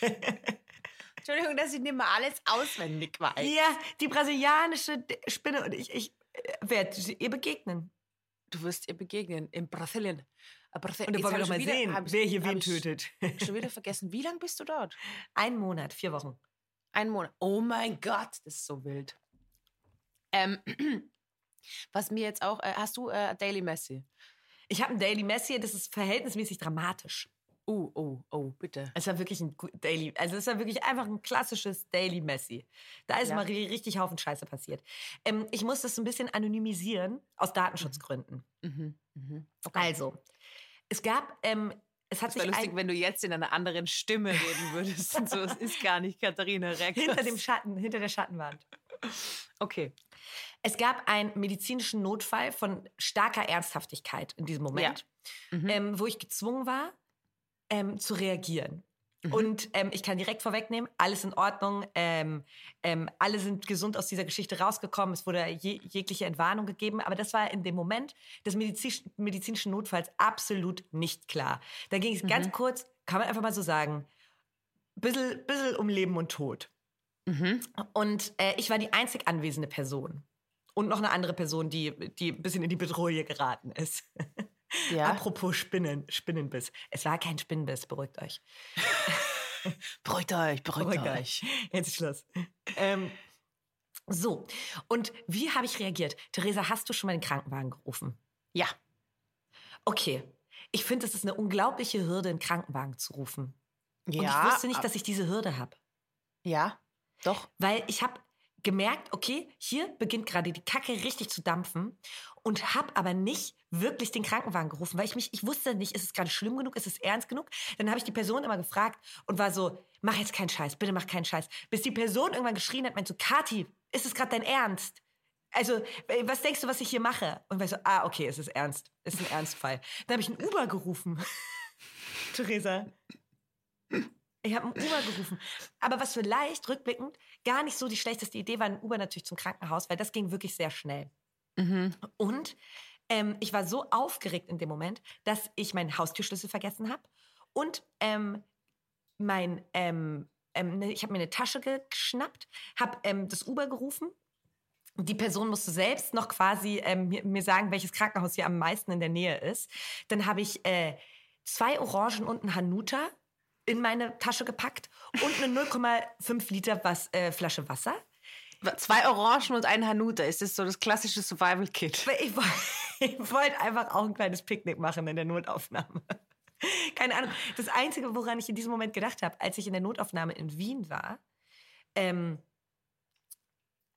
Entschuldigung, dass ich nicht mehr alles auswendig weiß. Ja, die brasilianische Spinne. Und ich, ich werde ihr begegnen. Du wirst ihr begegnen in Brasilien. Äh, Brasil- Und Jetzt wollen wir ich mal wieder- sehen, wer hier wen tötet. Schon wieder vergessen. Wie lange bist du dort? Ein Monat, vier Wochen. Ein Monat. Oh mein Gott, das ist so wild. Ähm, was mir jetzt auch, äh, hast du äh, Daily Messi? Ich habe ein Daily Messi, das ist verhältnismäßig dramatisch. Oh, oh, oh, bitte. Es war wirklich ein Daily, also es war wirklich einfach ein klassisches Daily Messi. Da ist Ja. mal ri- richtig Haufen Scheiße passiert. Ähm, ich muss das so ein bisschen anonymisieren aus Datenschutzgründen. Mhm, mhm. Also, es gab, ähm, es hat Es wäre sich lustig, wenn du jetzt in einer anderen Stimme reden würdest. Und so, es ist gar nicht Katharina Reck. hinter dem Schatten, hinter der Schattenwand. Okay. Es gab einen medizinischen Notfall von starker Ernsthaftigkeit in diesem Moment, Mhm. ähm, wo ich gezwungen war, ähm, zu reagieren. Mhm. Und ähm, ich kann direkt vorwegnehmen, alles in Ordnung. Ähm, ähm, alle sind gesund aus dieser Geschichte rausgekommen. Es wurde je, jegliche Entwarnung gegeben. Aber das war in dem Moment des medizisch, medizinischen Notfalls absolut nicht klar. Da ging es ganz Mhm. kurz, kann man einfach mal so sagen, bisschen, bisschen um Leben und Tod. Mhm. Und äh, ich war die einzig anwesende Person. Und noch eine andere Person, die, die ein bisschen in die Bedrohung geraten ist. Ja. Apropos Spinnen, Spinnenbiss. Es war kein Spinnenbiss, beruhigt euch. Beruhigt euch, beruhigt, Beruhigt euch. Jetzt ist Schluss. Ähm, so, und wie habe ich reagiert? Theresa, hast du schon mal den Krankenwagen gerufen? Ja. Okay. Ich finde, es ist eine unglaubliche Hürde, einen Krankenwagen zu rufen. Ja. Und ich wusste nicht, dass ich diese Hürde habe. Ja. Doch. Weil ich habe gemerkt, okay, hier beginnt gerade die Kacke richtig zu dampfen und habe aber nicht wirklich den Krankenwagen gerufen, weil ich mich, ich wusste nicht, ist es gerade schlimm genug, ist es ernst genug? Dann habe ich die Person immer gefragt und war so, mach jetzt keinen Scheiß, bitte mach keinen Scheiß. Bis die Person irgendwann geschrien hat, meint so, Kati, ist es gerade dein Ernst? Also, äh, was denkst du, was ich hier mache? Und war so, ah, okay, es ist ernst. Es ist ein Ernstfall. Dann habe ich einen Uber gerufen. Theresa. Ich habe einen Uber gerufen. Aber was vielleicht, rückblickend, gar nicht so die schlechteste Idee war, ein Uber natürlich zum Krankenhaus, weil das ging wirklich sehr schnell. Mhm. Und ähm, ich war so aufgeregt in dem Moment, dass ich meinen Haustürschlüssel vergessen habe und ähm, mein, ähm, ähm, ne, ich habe mir eine Tasche geschnappt, habe ähm, das Uber gerufen. Die Person musste selbst noch quasi ähm, mir, mir sagen, welches Krankenhaus hier am meisten in der Nähe ist. Dann habe ich äh, zwei Orangen und einen Hanuta in meine Tasche gepackt und eine 0,5 Liter was, äh, Flasche Wasser. Zwei Orangen und ein Hanuta. Ist das so das klassische Survival-Kit? Ich wollte einfach auch ein kleines Picknick machen in der Notaufnahme. Keine Ahnung. Das Einzige, woran ich in diesem Moment gedacht habe, als ich in der Notaufnahme in Wien war, ähm,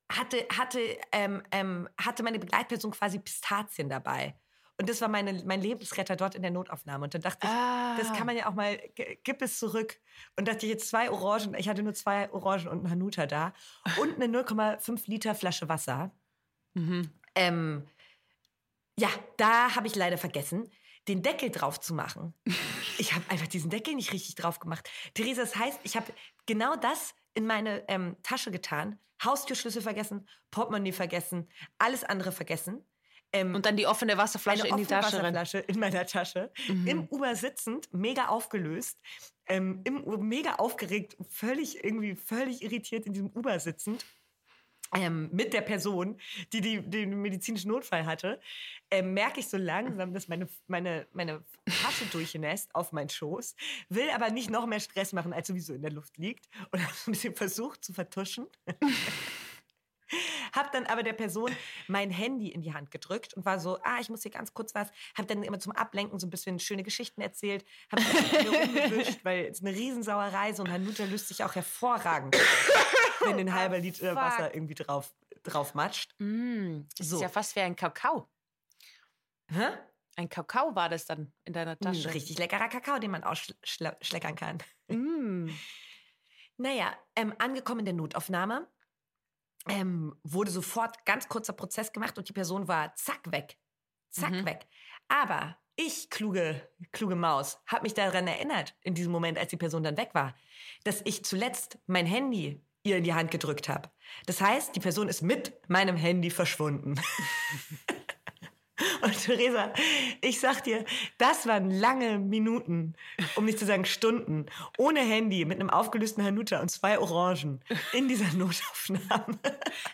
hatte, hatte, ähm, ähm, hatte meine Begleitperson quasi Pistazien dabei. Und das war meine, mein Lebensretter dort in der Notaufnahme. Und dann dachte ich, Ah. das kann man ja auch mal, gib es zurück. Und dachte ich jetzt zwei Orangen, ich hatte nur zwei Orangen und einen Hanuta da und eine 0,5 Liter Flasche Wasser. Mhm. Ähm, ja, da habe ich leider vergessen, den Deckel drauf zu machen. Ich habe einfach diesen Deckel nicht richtig drauf gemacht. Theresa, das heißt, ich habe genau das in meine ähm, Tasche getan. Haustürschlüssel vergessen, Portemonnaie vergessen, alles andere vergessen. Ähm, Und dann die offene Wasserflasche in die Tasche rein. Wasserflasche in meiner Tasche, Mhm. im Uber sitzend, mega aufgelöst, ähm, im mega aufgeregt, völlig irgendwie völlig irritiert in diesem Uber sitzend. Ähm, mit der Person, die, die den medizinischen Notfall hatte, ähm, merke ich so langsam, dass meine, meine, meine Tasche durchnässt auf meinen Schoß, will aber nicht noch mehr Stress machen, als sowieso in der Luft liegt und habe ein bisschen versucht zu vertuschen. Hab dann aber der Person mein Handy in die Hand gedrückt und war so, ah, ich muss hier ganz kurz was. Hab dann immer zum Ablenken so ein bisschen schöne Geschichten erzählt. Hab rumgewischt, weil es eine Riesensauerei so und Hanuta löst sich auch hervorragend, wenn ein halber Liter. Wasser irgendwie drauf, drauf matscht. Mm, das So. ist ja fast wie ein Kakao. Hä? Ein Kakao war das dann in deiner Ein Tasche. richtig leckerer Kakao, den man ausschleckern kann. Mm. Naja, ähm, angekommen in der Notaufnahme ähm, wurde sofort ganz kurzer Prozess gemacht und die Person war zack weg. Zack Mhm. weg. Aber ich, kluge, kluge Maus, habe mich daran erinnert, in diesem Moment, als die Person dann weg war, dass ich zuletzt mein Handy ihr in die Hand gedrückt habe. Das heißt, die Person ist mit meinem Handy verschwunden. Und Theresa, ich sag dir, das waren lange Minuten, um nicht zu sagen Stunden, ohne Handy, mit einem aufgelösten Hanuta und zwei Orangen in dieser Notaufnahme.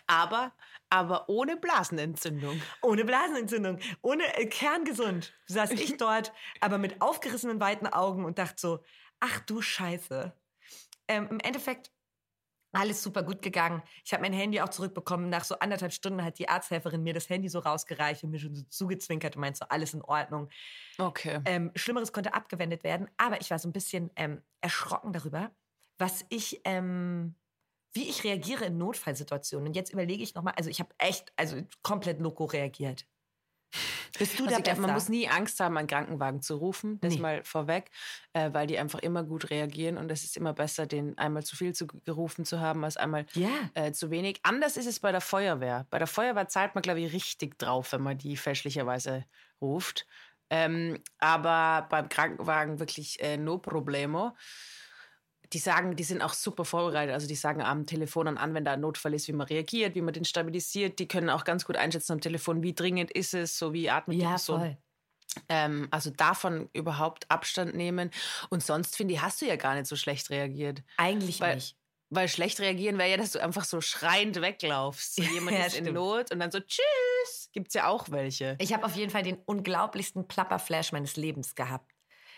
Aber, aber ohne Blasenentzündung. Ohne Blasenentzündung, ohne äh, kerngesund saß ich dort, aber mit aufgerissenen weiten Augen und dachte so, ach du Scheiße. Ähm, Im Endeffekt alles super gut gegangen. Ich habe mein Handy auch zurückbekommen. Nach so anderthalb Stunden hat die Arzthelferin mir das Handy so rausgereicht und mir schon so zugezwinkert und meint so, alles in Ordnung. Okay. Ähm, Schlimmeres konnte abgewendet werden, aber ich war so ein bisschen ähm, erschrocken darüber, was ich, ähm, wie ich reagiere in Notfallsituationen. Und jetzt überlege ich nochmal, also ich habe echt, also komplett loco reagiert. Bist du Also da ich glaub, man muss nie Angst haben, einen Krankenwagen zu rufen. Das Nee. mal vorweg, äh, weil die einfach immer gut reagieren und es ist immer besser, den einmal zu viel zu, gerufen zu haben, als einmal Ja. äh, zu wenig. Anders ist es bei der Feuerwehr. Bei der Feuerwehr zahlt man, glaube ich, richtig drauf, wenn man die fälschlicherweise ruft. Ähm, aber beim Krankenwagen wirklich äh, no problemo. Die sagen, die sind auch super vorbereitet. Also die sagen am Telefon an, an, wenn da ein Notfall ist, wie man reagiert, wie man den stabilisiert. Die können auch ganz gut einschätzen am Telefon, wie dringend ist es, so wie atmet die Ja, Person. voll. Ähm, also davon überhaupt Abstand nehmen. Und sonst, finde ich, hast du ja gar nicht so schlecht reagiert. Eigentlich Weil- nicht. Weil schlecht reagieren wäre ja, dass du einfach so schreiend weglaufst. So jemand Ja, ist in stimmt. Not und dann so Tschüss. Gibt's ja auch welche. Ich habe auf jeden Fall den unglaublichsten Plapperflash meines Lebens gehabt.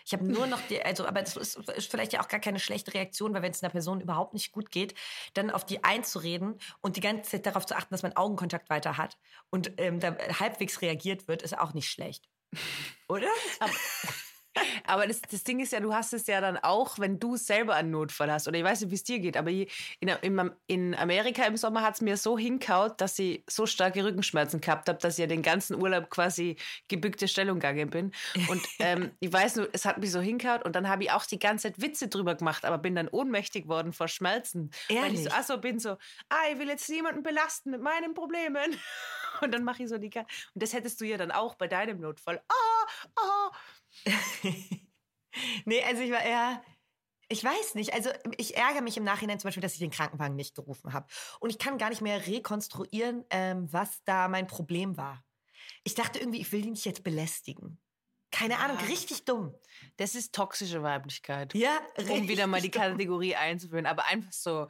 Ich habe nur noch die, also, aber das ist, ist vielleicht ja auch gar keine schlechte Reaktion, weil wenn es einer Person überhaupt nicht gut geht, dann auf die einzureden und die ganze Zeit darauf zu achten, dass man Augenkontakt weiter hat und ähm, da halbwegs reagiert wird, ist auch nicht schlecht. Oder? Aber das, das Ding ist ja, du hast es ja dann auch, wenn du selber einen Notfall hast. Oder ich weiß nicht, wie es dir geht, aber in, in, in Amerika im Sommer hat es mir so hinkaut, dass ich so starke Rückenschmerzen gehabt habe, dass ich ja den ganzen Urlaub quasi gebückte Stellung gegangen bin. Und ähm, ich weiß nur, es hat mich so hinkaut und dann habe ich auch die ganze Zeit Witze drüber gemacht, aber bin dann ohnmächtig worden vor Schmerzen. Weil ich so, Ehrlich? ach so bin so, ah, ich will jetzt niemanden belasten mit meinen Problemen. Und dann mache ich so die ganze. Und das hättest du ja dann auch bei deinem Notfall. Ah, ah. nee, also ich war eher. Ich weiß nicht. Also ich ärgere mich im Nachhinein zum Beispiel, dass ich den Krankenwagen nicht gerufen habe. Und ich kann gar nicht mehr rekonstruieren, ähm, was da mein Problem war. Ich dachte irgendwie, ich will die nicht jetzt belästigen. Keine Ahnung, Ja. richtig dumm. Das ist toxische Weiblichkeit. Ja, Um wieder mal die richtig. Kategorie einzuführen. Aber einfach so,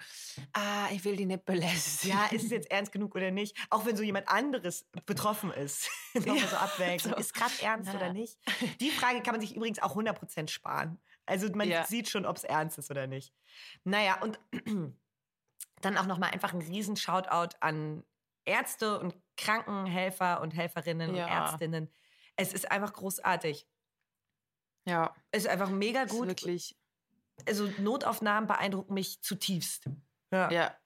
ah, ich will die nicht belästigen. Ja, ist es jetzt ernst genug oder nicht? Auch wenn so jemand anderes betroffen ist. Nochmal so abwägen. Ist gerade ernst Ja. oder nicht? Die Frage kann man sich übrigens auch 100% sparen. Also man Ja. sieht schon, ob es ernst ist oder nicht. Naja, und dann auch nochmal einfach ein riesen Shoutout an Ärzte und Krankenhelfer und Helferinnen Ja. und Ärztinnen. Es ist einfach großartig. Ja, Es ist einfach mega ist gut. wirklich. Also Notaufnahmen beeindrucken mich zutiefst. Ja. Ja.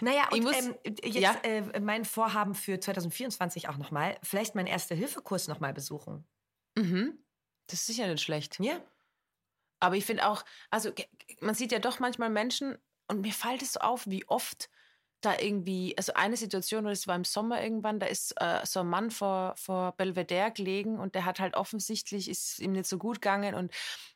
Naja, Ich und muss- ähm, jetzt ja. äh, mein Vorhaben für 2024 auch nochmal, vielleicht meinen Erste-Hilfe-Kurs nochmal besuchen. Mhm. Das ist sicher nicht schlecht. Ja. Aber ich finde auch, also man sieht ja doch manchmal Menschen und mir fällt es so auf, wie oft da irgendwie, also eine Situation, das war im Sommer irgendwann, da ist äh, so ein Mann vor, vor Belvedere gelegen und der hat halt offensichtlich, ist ihm nicht so gut gegangen und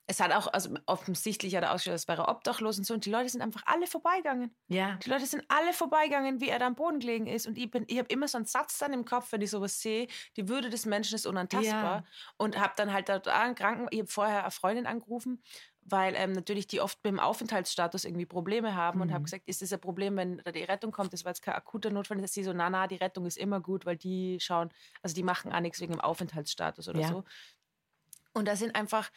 es hat auch, also offensichtlich hat er ausgeschaut, als wäre er obdachlos und so und die Leute sind einfach alle vorbeigegangen. Ja. Die Leute sind alle vorbeigegangen, wie er da am Boden gelegen ist und ich bin, ich habe immer so einen Satz dann im Kopf, wenn ich sowas sehe, die Würde des Menschen ist unantastbar Ja. und habe dann halt da einen Kranken, ich habe vorher eine Freundin angerufen, weil ähm, natürlich die oft mit dem Aufenthaltsstatus irgendwie Probleme haben und Mhm. habe gesagt, ist das ein Problem, wenn da die Rettung kommt? Das war jetzt kein akuter Notfall, dass sie so, na, na, die Rettung ist immer gut, weil die schauen, also die machen auch nichts wegen dem Aufenthaltsstatus oder Ja. so. Und da sind einfach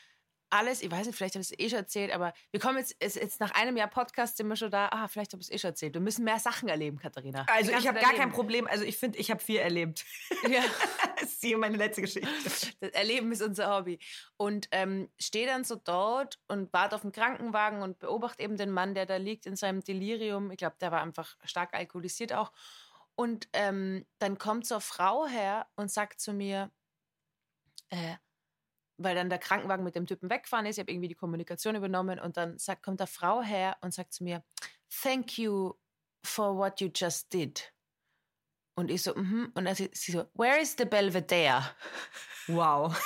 alles, ich weiß nicht, vielleicht habe ich es eh schon erzählt, aber wir kommen jetzt, es- jetzt nach einem Jahr Podcast sind wir schon da, ah, vielleicht habe ich es eh schon erzählt. Wir müssen mehr Sachen erleben, Katharina. Also ich habe gar kein Problem. Also ich finde, ich habe viel erlebt. Ja. das ist hier meine letzte Geschichte. Das Erleben ist unser Hobby. Und ähm, stehe dann so dort und warte auf den Krankenwagen und beobachte eben den Mann, der da liegt in seinem Delirium. Ich glaube, der war einfach stark alkoholisiert auch. Und ähm, dann kommt so eine Frau her und sagt zu mir, äh, weil dann der Krankenwagen mit dem Typen weggefahren ist, ich habe irgendwie die Kommunikation übernommen und dann sagt, kommt eine Frau her und sagt zu mir, thank you for what you just did. Und ich so, mhm. Und dann sie, sie so, where is the Belvedere? Wow.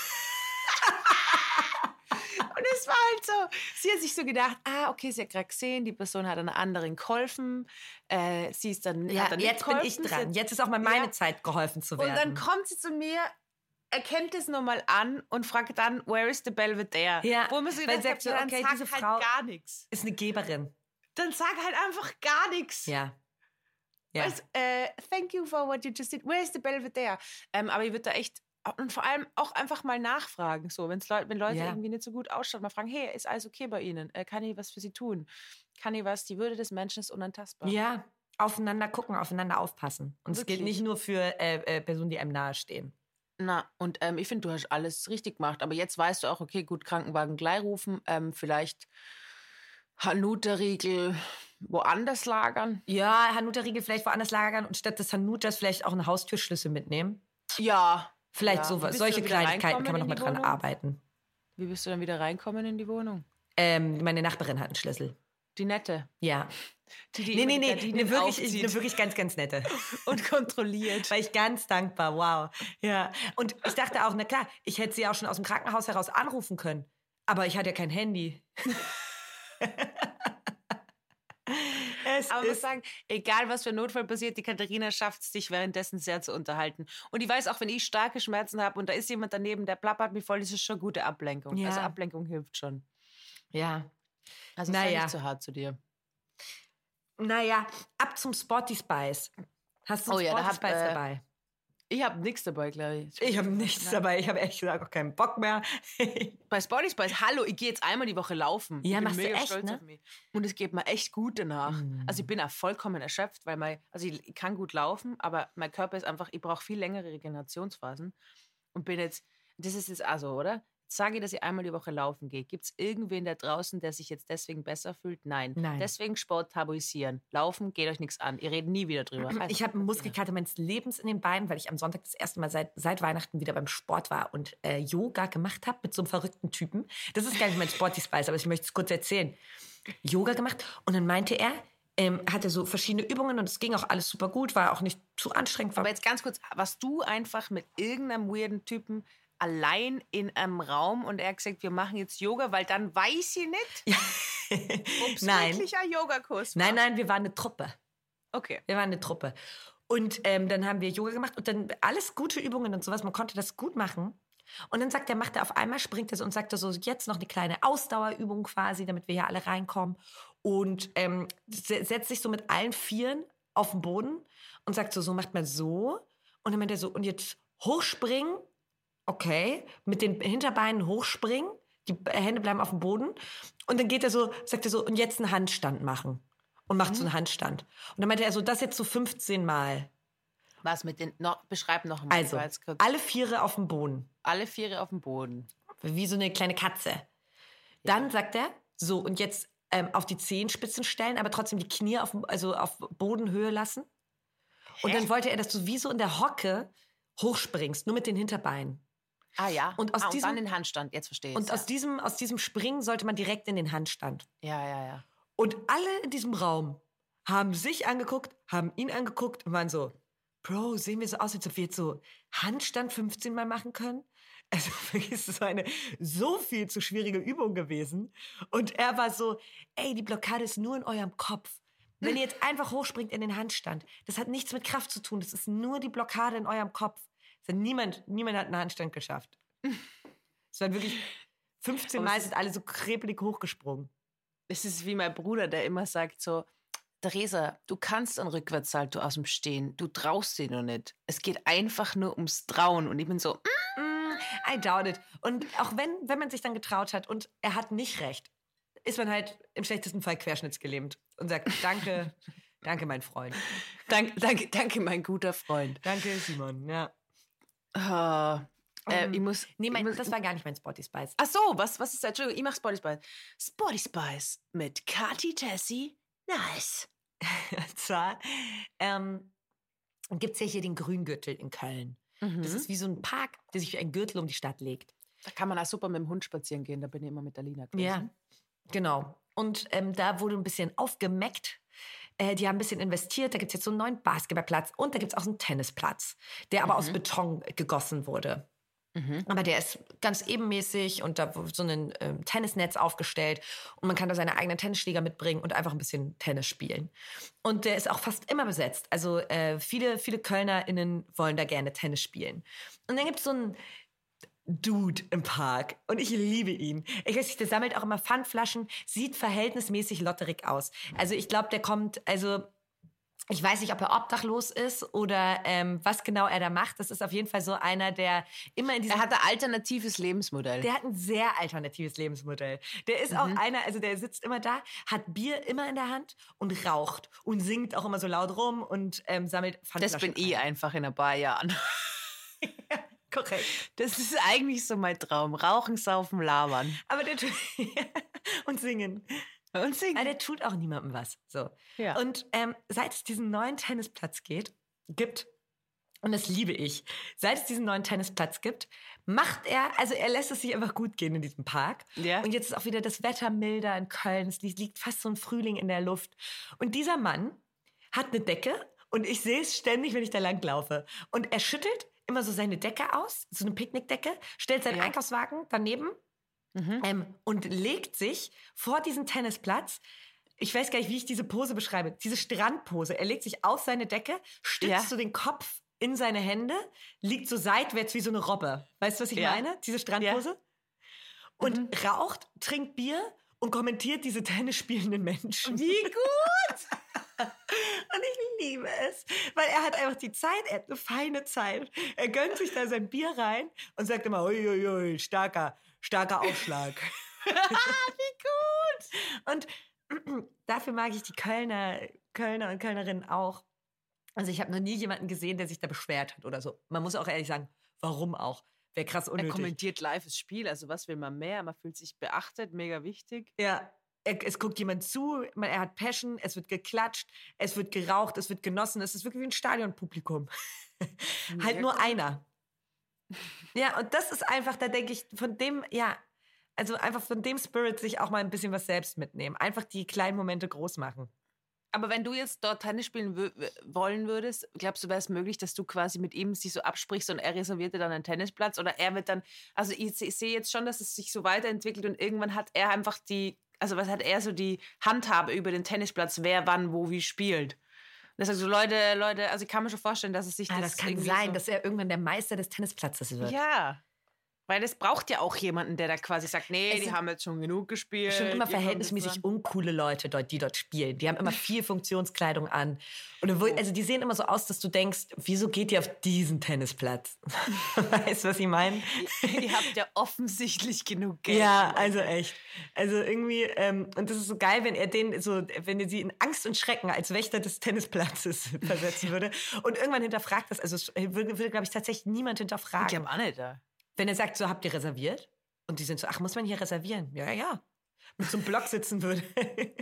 Und es war halt so, sie hat sich so gedacht, ah, okay, sie hat gerade gesehen, die Person hat einer anderen geholfen. Äh, sie ist dann, Ja, dann jetzt bin ich dran. Jetzt ist auch mal meine Ja. Zeit, geholfen zu Und werden. dann kommt sie zu mir, erkennt es nochmal an und fragt dann, where is the Belvedere? Ja, Wo man so weil sagt so, okay, diese halt Frau- gar nichts. ist eine Geberin. Dann sag halt einfach gar nichts. Ja. Ja. Weißt, äh, thank you for what you just did. Where is the Belvedere? Ähm, aber ich würde da echt und vor allem auch einfach mal nachfragen, so wenn's Leut, wenn Leute Ja. irgendwie nicht so gut ausschauen, mal fragen, hey, ist alles okay bei Ihnen? Äh, kann ich was für Sie tun? Kann ich was? Die Würde des Menschen ist unantastbar. Ja, aufeinander gucken, aufeinander aufpassen. Und es gilt nicht nur für äh, äh, Personen, die einem nahestehen. Na, und ähm, ich finde, du hast alles richtig gemacht. Aber jetzt weißt du auch, okay, gut, Krankenwagen gleich rufen, ähm, vielleicht Hanuta-Riegel woanders lagern. Ja, Hanuta-Riegel vielleicht woanders lagern und statt des Hanutas vielleicht auch einen Haustürschlüssel mitnehmen. Ja. Vielleicht Ja. Sowas. Solche Kleinigkeiten kann man reinkommen noch mal in die dran arbeiten. Wie bist du dann wieder reinkommen in die Wohnung? Ähm, meine Nachbarin hat einen Schlüssel. Die nette. Ja. Die, die Nee, nee, nee. Eine wirklich, eine wirklich ganz, ganz nette. und kontrolliert. War ich ganz dankbar. Wow. Ja. Und ich dachte auch, na klar, ich hätte sie auch schon aus dem Krankenhaus heraus anrufen können. Aber ich hatte ja kein Handy. es Aber ich muss sagen, egal was für Notfall passiert, die Katharina schafft es, dich währenddessen sehr zu unterhalten. Und ich weiß auch, wenn ich starke Schmerzen habe und da ist jemand daneben, der plappert mich voll, das ist schon gute Ablenkung. Ja. Also Ablenkung hilft schon. ja. Also Naja. sei nicht zu hart zu dir. Naja, ab zum Sporty Spice. Hast du Oh ja, da hab, Spice äh, dabei? Ich habe nichts dabei, glaube ich. Ich habe nichts Nein. dabei. Ich habe ehrlich gesagt auch keinen Bock mehr. Bei Sporty Spice, hallo, ich gehe jetzt einmal die Woche laufen. Ja, ich bin machst du mega echt, stolz ne? auf mich. Und es geht mir echt gut danach. Mm. Also ich bin auch vollkommen erschöpft, weil mein, also ich, ich kann gut laufen, aber mein Körper ist einfach, ich brauche viel längere Regenerationsphasen. Und bin jetzt, das ist jetzt also, oder? Sage ich, dass ich einmal die Woche laufen gehe. Gibt es irgendwen da draußen, der sich jetzt deswegen besser fühlt? Nein. Nein. Deswegen Sport tabuisieren. Laufen geht euch nichts an. Ihr redet nie wieder drüber. Also, Ich habe einen Muskelkater meines Lebens in den Beinen, weil ich am Sonntag das erste Mal seit, seit Weihnachten wieder beim Sport war und äh, Yoga gemacht habe mit so einem verrückten Typen. Das ist gar nicht mein Sporty Spice, aber ich möchte es kurz erzählen. Yoga gemacht und dann meinte er, ähm, hatte so verschiedene Übungen und es ging auch alles super gut, war auch nicht zu anstrengend. Aber jetzt ganz kurz, warst du einfach mit irgendeinem weirden Typen allein in einem Raum und er hat gesagt, wir machen jetzt Yoga, weil dann weiß ich nicht, ob es Nein. wirklich ein Yogakurs war. Nein, nein, wir waren eine Truppe. Okay. Wir waren eine Truppe. Und ähm, dann haben wir Yoga gemacht und dann alles gute Übungen und sowas. Man konnte das gut machen. Und dann sagt er, macht er auf einmal, springt er und sagt er so, jetzt noch eine kleine Ausdauerübung quasi, damit wir hier alle reinkommen. Und ähm, se- setzt sich so mit allen Vieren auf den Boden und sagt so, so macht man so. Und dann meint er so, und jetzt hochspringen. Okay. Mit den Hinterbeinen hochspringen. Die Hände bleiben auf dem Boden. Und dann geht er so, sagt er so, und jetzt einen Handstand machen. Und macht so einen Handstand. Und dann meinte er so, das jetzt so 15 Mal. Was mit den, noch, beschreib noch mal. Also, alle Viere auf dem Boden. alle Viere auf dem Boden. Wie so eine kleine Katze. Dann sagt er, so, und jetzt ähm, auf die Zehenspitzen stellen, aber trotzdem die Knie auf, also auf Bodenhöhe lassen. Und Hä? dann wollte er, dass du wie so in der Hocke hochspringst, nur mit den Hinterbeinen. Ah ja. Und aus ah, und diesem- dann den Handstand, jetzt verstehe ich Und aus diesem, aus diesem Springen sollte man direkt in den Handstand. Ja, ja, ja. Und alle in diesem Raum haben sich angeguckt, haben ihn angeguckt und waren so, Bro, sehen wir so aus, als ob wir jetzt so Handstand 15 Mal machen können? Also wirklich ist so eine so viel zu schwierige Übung gewesen. Und er war so, ey, die Blockade ist nur in eurem Kopf. Wenn ihr jetzt einfach hochspringt in den Handstand, das hat nichts mit Kraft zu tun. Das ist nur die Blockade in eurem Kopf. Also niemand, niemand hat einen Handstand geschafft. Es waren wirklich 15 Mal sind alle so krepelig hochgesprungen. Es ist wie mein Bruder, der immer sagt so, Theresa, du kannst einen Rückwärtssalto aus dem Stehen. Du traust dir noch nicht. Es geht einfach nur ums Trauen. Und ich bin so, mm, I doubt it. Und auch wenn, wenn man sich dann getraut hat und er hat nicht recht, ist man halt im schlechtesten Fall querschnittsgelähmt und sagt, danke, danke, mein Freund. Danke, danke, danke, mein guter Freund. Danke, Simon, ja. Oh, äh, Ähm, ich muss. Nee, mein, ich muss, das war gar nicht mein Spotty Spice. Ach so, was, was ist das? Entschuldigung, ich mach Spotty Spice. Spotty Spice mit Kati Tessie. Nice. Und zwar ähm, gibt es ja hier den Grüngürtel in Köln. Mhm. Das ist wie so ein Park, der sich wie ein Gürtel um die Stadt legt. da kann man auch super mit dem Hund spazieren gehen. Da bin ich immer mit der Lina gewesen. genau. Und ähm, da wurde ein bisschen aufgemeckt. Äh, die haben ein bisschen investiert. Da gibt es jetzt so einen neuen Basketballplatz und da gibt es auch so einen Tennisplatz, der aber aus Mhm. Beton gegossen wurde. Mhm. Aber der ist ganz ebenmäßig und da wird so ein ähm, Tennisnetz aufgestellt und man kann da seine eigenen Tennisschläger mitbringen und einfach ein bisschen Tennis spielen. Und der ist auch fast immer besetzt. Also äh, viele, viele KölnerInnen wollen da gerne Tennis spielen. Und dann gibt es so einen Dude im Park und ich liebe ihn. Ich weiß nicht, der sammelt auch immer Pfandflaschen, sieht verhältnismäßig lotterig aus. Also ich glaube, der kommt, also ich weiß nicht, ob er obdachlos ist oder ähm, was genau er da macht. Das ist auf jeden Fall so einer, der immer in diesem Er hat ein alternatives Lebensmodell. der hat ein sehr alternatives Lebensmodell. Der ist auch einer, also der sitzt immer da, hat Bier immer in der Hand und raucht und singt auch immer so laut rum und ähm, sammelt das Pfandflaschen bin ich ein. einfach in ein paar Jahren. Korrekt. Das ist eigentlich so mein Traum. Rauchen, saufen, labern. Aber der tut und singen. Und singen. Aber der tut auch niemandem was. So. Ja. Und ähm, seit es diesen neuen Tennisplatz geht, gibt, und das liebe ich, seit es diesen neuen Tennisplatz gibt, macht er, also er lässt es sich einfach gut gehen in diesem Park. Ja. Und jetzt ist auch wieder das Wetter milder in Köln. Es li- liegt fast so ein Frühling in der Luft. Und dieser Mann hat eine Decke und ich sehe es ständig, wenn ich da lang laufe. Und er schüttelt immer so seine Decke aus, so eine Picknickdecke, stellt seinen Ja. Einkaufswagen daneben Mhm. ähm, und legt sich vor diesen Tennisplatz. Ich weiß gar nicht, wie ich diese Pose beschreibe. Diese Strandpose. Er legt sich auf seine Decke, stützt Ja. so den Kopf in seine Hände, liegt so seitwärts wie so eine Robbe. Weißt du, was ich Ja. meine? Diese Strandpose. Und raucht, trinkt Bier und kommentiert diese Tennis spielenden Menschen. Wie gut! Und ich liebe es, weil er hat einfach die Zeit, er hat eine feine Zeit. Er gönnt sich da sein Bier rein und sagt immer, ui, ui, ui, starker, starker Aufschlag. Wie gut! Und dafür mag ich die Kölner, Kölner und Kölnerinnen auch. Also ich habe noch nie jemanden gesehen, der sich da beschwert hat oder so. Man muss auch ehrlich sagen, warum auch? Wäre krass Er unnötig. kommentiert live das Spiel. Also was will man mehr? Man fühlt sich beachtet, mega wichtig. Ja, er, es guckt jemand zu, man, er hat Passion, es wird geklatscht, es wird geraucht, es wird genossen, es ist wirklich wie ein Stadionpublikum. halt nur einer. Ja, und das ist einfach, da denke ich, von dem, ja, also einfach von dem Spirit sich auch mal ein bisschen was selbst mitnehmen. Einfach die kleinen Momente groß machen. Aber wenn du jetzt dort Tennis spielen wollen würdest, glaubst du, wäre es möglich, dass du quasi mit ihm sich so absprichst und er reserviert dir dann einen Tennisplatz oder er wird dann, also ich, ich sehe jetzt schon, dass es sich so weiterentwickelt und irgendwann hat er einfach die, also was hat er so die Handhabe über den Tennisplatz, wer wann wo wie spielt. Und sagt so, Leute, Leute, also ich kann mir schon vorstellen, dass es sich Ah, das kann irgendwie sein, so, dass er irgendwann der Meister des Tennisplatzes wird. Ja. Weil es braucht ja auch jemanden, der da quasi sagt, nee, Es die haben jetzt schon genug gespielt. schon immer verhältnismäßig uncoole Leute dort, die dort spielen. Die haben immer viel Funktionskleidung an. Und woll- also die sehen immer so aus, dass du denkst, wieso geht ihr auf diesen Tennisplatz? weißt du, was ich meine? Ihr habt ja offensichtlich genug Geld. Ja, also echt. Also irgendwie, ähm, und das ist so geil, wenn er den so, wenn er sie in Angst und Schrecken als Wächter des Tennisplatzes versetzen würde. Und irgendwann hinterfragt das, also würde, würde glaube ich, tatsächlich niemand Ich hinterfragen. glaube auch nicht. Da. Wenn er sagt, so habt ihr reserviert? Und die sind so, ach, muss man hier reservieren? Ja, ja, ja. Mit so einem Block sitzen würde.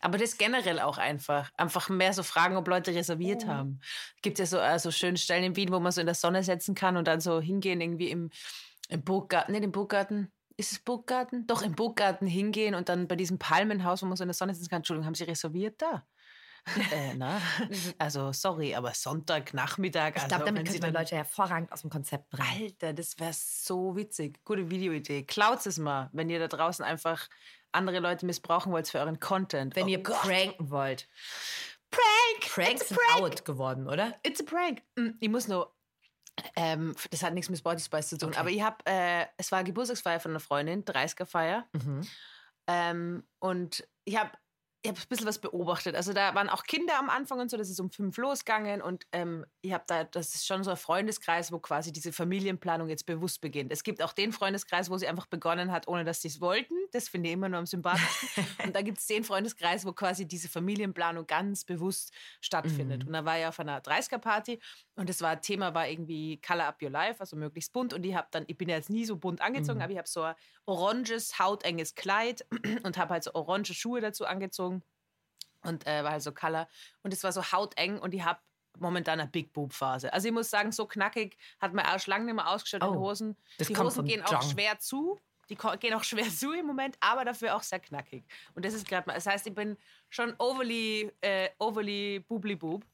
Aber das generell auch einfach. Einfach mehr so fragen, ob Leute reserviert haben. Gibt ja so, äh, so schöne Stellen in Wien, wo man so in der Sonne setzen kann und dann so hingehen, irgendwie im, im Burggarten. Nicht im Burggarten. Ist es Burggarten? Doch, im Burggarten hingehen und dann bei diesem Palmenhaus, wo man so in der Sonne sitzen kann. Entschuldigung, haben Sie reserviert da? Äh, na, also sorry, aber Sonntagnachmittag. Ich also, glaube, damit könnte man dann- Leute hervorragend aus dem Konzept bringen. Alter, das wäre so witzig. Gute Videoidee. Klaut es mal, wenn ihr da draußen einfach andere Leute missbrauchen wollt für euren Content. Wenn Oh ihr Gott. pranken wollt. Prank! Pranks It's a sind prank. out geworden, oder? It's a prank. Mm, Ich muss nur. Ähm, das hat nichts mit Sporty Spice zu tun. Okay. Aber ich habe, äh, es war Geburtstagsfeier von einer Freundin, 30er-Feier. Mhm. Ähm, und ich habe ich hab ein bisschen was beobachtet. Also da waren auch Kinder am Anfang und so, das ist um fünf losgegangen und ähm, ich habe da, das ist schon so ein Freundeskreis, wo quasi diese Familienplanung jetzt bewusst beginnt. Es gibt auch den Freundeskreis, wo sie einfach begonnen hat, ohne dass sie es wollten. Das finde ich immer nur am sympathischsten. und da gibt es den Freundeskreis, wo quasi diese Familienplanung ganz bewusst stattfindet. Mhm. Und da war ich auf einer 30er-Party und das war, Thema war irgendwie Color Up Your Life, also möglichst bunt. Und ich habe dann, ich bin ja jetzt nie so bunt angezogen, Mhm. aber ich habe so ein oranges, hautenges Kleid und habe halt so orange Schuhe dazu angezogen und äh, war halt so Color. Und es war so hauteng und ich habe momentan eine Big Boob Phase. Also ich muss sagen, so knackig hat mein Arsch lange nicht mehr ausgeschaut in Oh, Hosen. das Die Hosen gehen auch Jong. schwer zu. Die gehen auch schwer zu im Moment, aber dafür auch sehr knackig. Und das ist gerade mal, das heißt, ich bin schon overly, äh, overly bubli boob.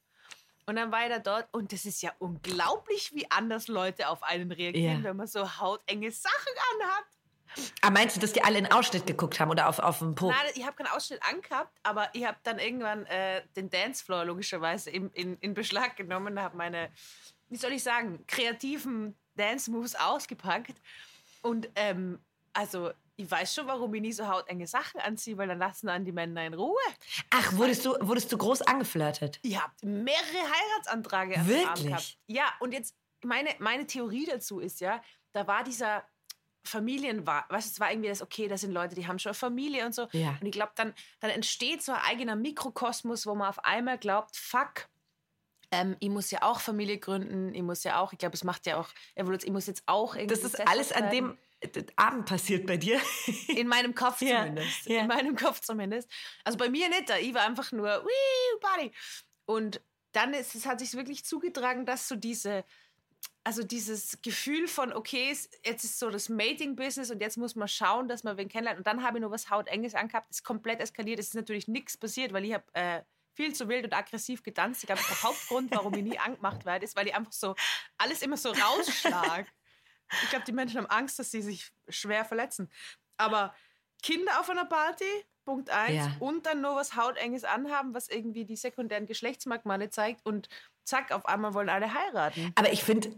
Und dann war ich da dort und das ist ja unglaublich, wie anders Leute auf einen reagieren, Ja. wenn man so hautenge Sachen anhat. Ah, meinst du, dass die alle in Ausschnitt geguckt haben oder auf, auf dem Po? Nein, ich habe keinen Ausschnitt angehabt, aber ich habe dann irgendwann äh, den Dancefloor logischerweise in, in, in Beschlag genommen, habe meine, wie soll ich sagen, kreativen Dance-Moves ausgepackt. Und ähm, also ich weiß schon, warum ich nie so hautenge Sachen anziehe, weil dann lassen dann die Männer in Ruhe. Ach, wurdest du, wurdest du groß angeflirtet? Ihr habt mehrere Heiratsanträge am Abend Wirklich? gehabt. Ja, und jetzt meine, meine Theorie dazu ist ja, da war dieser Familien war, weißt du, es war irgendwie das, okay, das sind Leute, die haben schon eine Familie und so. Ja. Und ich glaube, dann, dann entsteht so ein eigener Mikrokosmos, wo man auf einmal glaubt, fuck, ähm, ich muss ja auch Familie gründen, ich muss ja auch, ich glaube, es macht ja auch ich muss jetzt auch irgendwie. Das ist alles an dem äh, Abend passiert bei dir. In meinem Kopf Ja, zumindest. ja. In meinem Kopf zumindest. Also bei mir nicht, da ich war einfach nur, wii, Party. Und dann ist, es hat sich wirklich zugetragen, dass so diese, also dieses Gefühl von, okay, jetzt ist so das Mating-Business und jetzt muss man schauen, dass man wen kennenlernt. Und dann habe ich nur was Hautenges angehabt, ist komplett eskaliert. Es ist natürlich nichts passiert, weil ich habe äh, viel zu wild und aggressiv getanzt. Ich glaube, der Hauptgrund, warum ich nie angemacht werde, ist, weil ich einfach so alles immer so rausschlag. Ich glaube, die Menschen haben Angst, dass sie sich schwer verletzen. Aber Kinder auf einer Party, Punkt eins, Ja. und dann nur was Hautenges anhaben, was irgendwie die sekundären Geschlechtsmerkmale zeigt und zack, auf einmal wollen alle heiraten. Aber ich finde,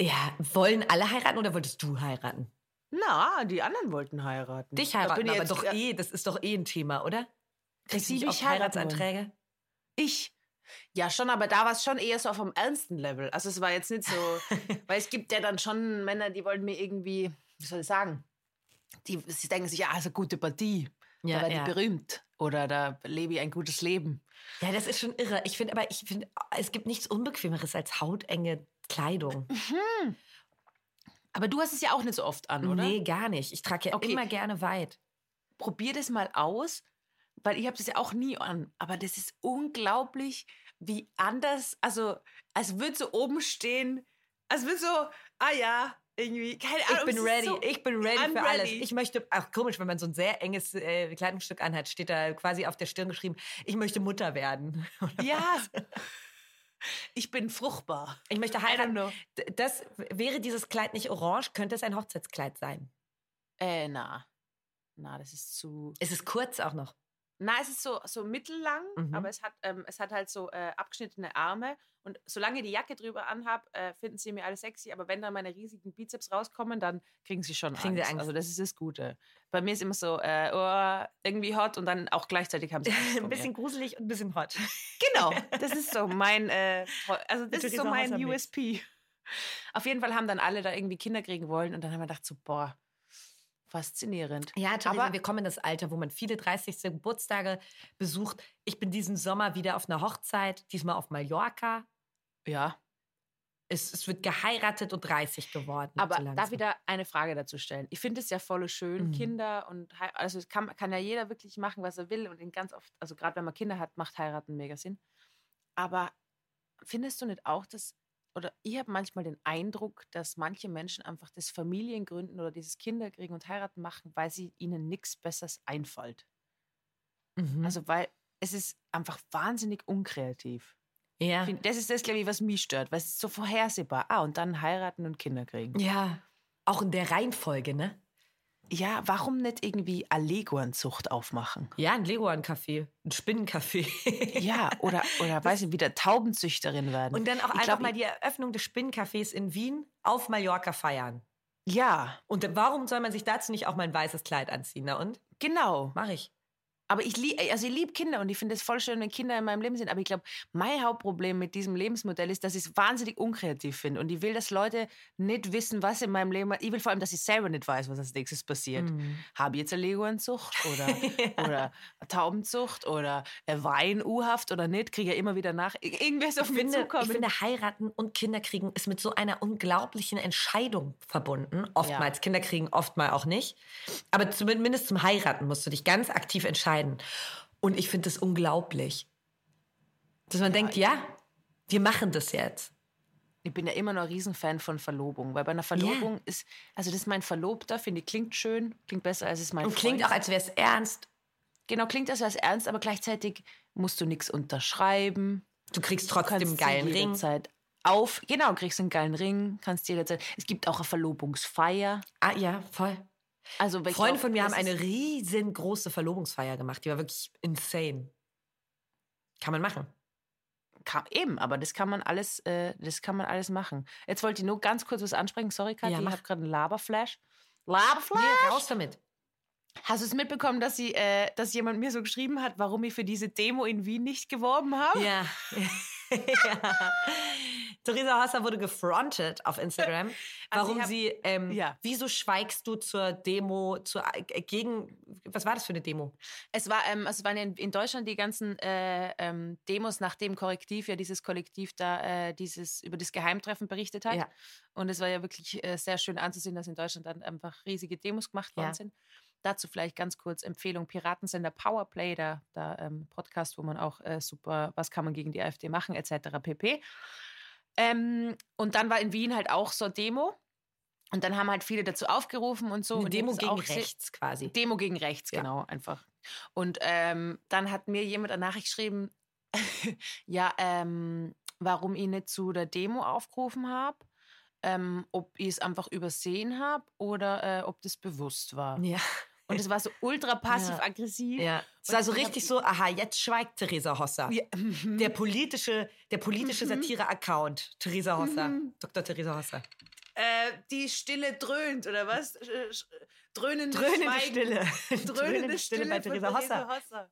ja, wollen alle heiraten oder wolltest du heiraten? Na, die anderen wollten heiraten. Dich heiraten, bin aber doch ja, eh, das ist doch eh ein Thema, oder? Kriegst du nicht Heiratsanträge? Ich. Ja, schon, aber da war es schon eher so auf einem ernsten Level. Also es war jetzt nicht so, weil es gibt ja dann schon Männer, die wollen mir irgendwie, wie soll ich sagen, die sie denken sich, ja, ist eine gute Partie. Ja, da werde ja. ich berühmt. Oder da lebe ich ein gutes Leben. Ja, das ist schon irre. Ich finde aber, ich finde, es gibt nichts Unbequemeres als hautenge Kleidung. Aber du hast es ja auch nicht so oft an, oder? Nee, gar nicht. Ich trage ja Okay. immer gerne weit. probier das mal aus, weil ich habe das ja auch nie an. Aber das ist unglaublich, wie anders, also als würde so oben stehen, als würde so, ah ja, irgendwie, keine Ahnung. Ich bin ready. So, ich bin ready I'm für alles. ready. Ich möchte, ach komisch, wenn man so ein sehr enges äh, Kleidungsstück anhat, steht da quasi auf der Stirn geschrieben, ich möchte Mutter werden. Ja, ich bin fruchtbar. Ich möchte heiraten. Das wäre dieses Kleid nicht orange, könnte es ein Hochzeitskleid sein. Äh, na. Na, das ist zu. Es ist kurz auch noch. Na, es ist so, so mittellang, Mhm. aber es hat, ähm, es hat halt so äh, abgeschnittene Arme. Und solange ich die Jacke drüber anhab, äh, finden sie mir alle sexy. Aber wenn dann meine riesigen Bizeps rauskommen, dann kriegen sie schon Kriegen sie Angst. Angst. Also das ist das Gute. Bei mir ist immer so, äh, oh, irgendwie hot und dann auch gleichzeitig haben sie Angst ein bisschen gruselig und ein bisschen hot. mir. Genau, das ist so mein, äh, also das ist so mein. USP. Auf jeden Fall haben dann alle da irgendwie Kinder kriegen wollen und dann haben wir gedacht so, boah, faszinierend. Ja, Theresa, Aber- wir kommen in das Alter, wo man viele 30. Geburtstage besucht. Ich bin diesen Sommer wieder auf einer Hochzeit, diesmal auf Mallorca. Ja, Es, es wird geheiratet und 30 geworden. Aber so darf ich da eine Frage dazu stellen? Ich finde es ja voll schön, Mhm. Kinder und also kann, kann ja jeder wirklich machen, was er will und in ganz oft, also gerade wenn man Kinder hat, macht heiraten mega Sinn. Aber findest du nicht auch, dass oder ich habe manchmal den Eindruck, dass manche Menschen einfach das Familiengründen oder dieses Kinderkriegen und heiraten machen, weil sie ihnen nichts Besseres einfällt. Mhm. Also weil es ist einfach wahnsinnig unkreativ. Ja. Das ist das, glaube ich, was mich stört, weil es ist so vorhersehbar. Ah, und dann heiraten und Kinder kriegen. Ja. Auch in der Reihenfolge, ne? Ja, warum nicht irgendwie eine Leguanzucht aufmachen? Ja, ein Leguan-Café, ein Spinnencafé. ja, oder, oder weiß ich, wieder Taubenzüchterin werden. Und dann auch ich einfach glaub, mal die Eröffnung des Spinnencafés in Wien auf Mallorca feiern. Ja. Und warum soll man sich dazu nicht auch mal ein weißes Kleid anziehen? Na und? Genau. Mach ich. Aber ich liebe, also ich liebe Kinder und ich finde es voll schön, wenn Kinder in meinem Leben sind. Aber ich glaube, mein Hauptproblem mit diesem Lebensmodell ist, dass ich es wahnsinnig unkreativ finde. Und ich will, dass Leute nicht wissen, was in meinem Leben. Ich will vor allem, dass ich selber nicht weiß, was als nächstes passiert. Mhm. Habe ich jetzt eine Leguanzucht oder, ja. oder eine Taubenzucht oder eine Wein-U-Haft oder nicht? Kriege ich immer wieder nach. Irgendwas auf mich zukommen. Ich finde, heiraten und Kinder kriegen ist mit so einer unglaublichen Entscheidung verbunden. Oftmals. Ja. Kinder kriegen oftmals auch nicht. Aber zumindest zum Heiraten musst du dich ganz aktiv entscheiden entscheiden. Und ich finde das unglaublich. Dass man ja, denkt, ja, wir machen das jetzt. Ich bin ja immer noch ein Riesenfan von Verlobung, weil bei einer Verlobung yeah. ist, also das ist mein Verlobter, finde ich, klingt schön, klingt besser als es mein Und Freund. klingt auch, als wäre es ernst. Genau, klingt, als wäre es ernst, aber gleichzeitig musst du nichts unterschreiben. Du kriegst trotzdem einen geilen Ring. Zeit auf, genau, kriegst einen geilen Ring, kannst jederzeit. Es gibt auch eine Verlobungsfeier. Ah ja, voll. Also Freunde von mir haben eine riesengroße Verlobungsfeier gemacht. Die war wirklich insane. Kann man machen. Kann, eben, aber das kann man alles, äh, das kann man alles machen. Jetzt wollte ich nur ganz kurz was ansprechen. Sorry, Kathi, ja, ich habe gerade einen Laberflash. Laberflash? Nee, raus damit. Hast du es mitbekommen, dass, sie, äh, dass jemand mir so geschrieben hat, warum ich für diese Demo in Wien nicht geworben habe? Ja. ja. Theresa Hosser wurde gefrontet auf Instagram. Also warum hab, sie, ähm, ja. wieso schweigst du zur Demo, zur, äh, gegen, was war das für eine Demo? Es war, ähm, also waren in, in Deutschland die ganzen äh, ähm, Demos, nachdem Korrektiv ja dieses Kollektiv da äh, dieses, über das Geheimtreffen berichtet hat. Ja. Und es war ja wirklich äh, sehr schön anzusehen, dass in Deutschland dann einfach riesige Demos gemacht worden ja. sind. Dazu vielleicht ganz kurz Empfehlung: Piratensender Powerplay, der, der ähm, Podcast, wo man auch äh, super, was kann man gegen die AfD machen, etc. pp. Ähm, und dann war in Wien halt auch so Demo. Und dann haben halt viele dazu aufgerufen und so. Eine und Demo gegen rechts quasi. Demo gegen rechts, ja. genau, einfach. Und ähm, dann hat mir jemand eine Nachricht geschrieben, ja, ähm, warum ich nicht zu der Demo aufgerufen habe, ähm, ob ich es einfach übersehen habe oder äh, ob das bewusst war. Ja. Und es war so ultra passiv-aggressiv. Ja. Es war so richtig so, aha, jetzt schweigt Theresa Hosser. Ja. Mhm. Der politische, der politische mhm. Satire-Account, Theresa Hosser, mhm. Dr. Theresa Hosser. Äh, die Stille dröhnt, oder was? Dröhnende, Dröhnende Stille. Dröhnende, Dröhnende Stille, bei Theresa Hosser. Hosser.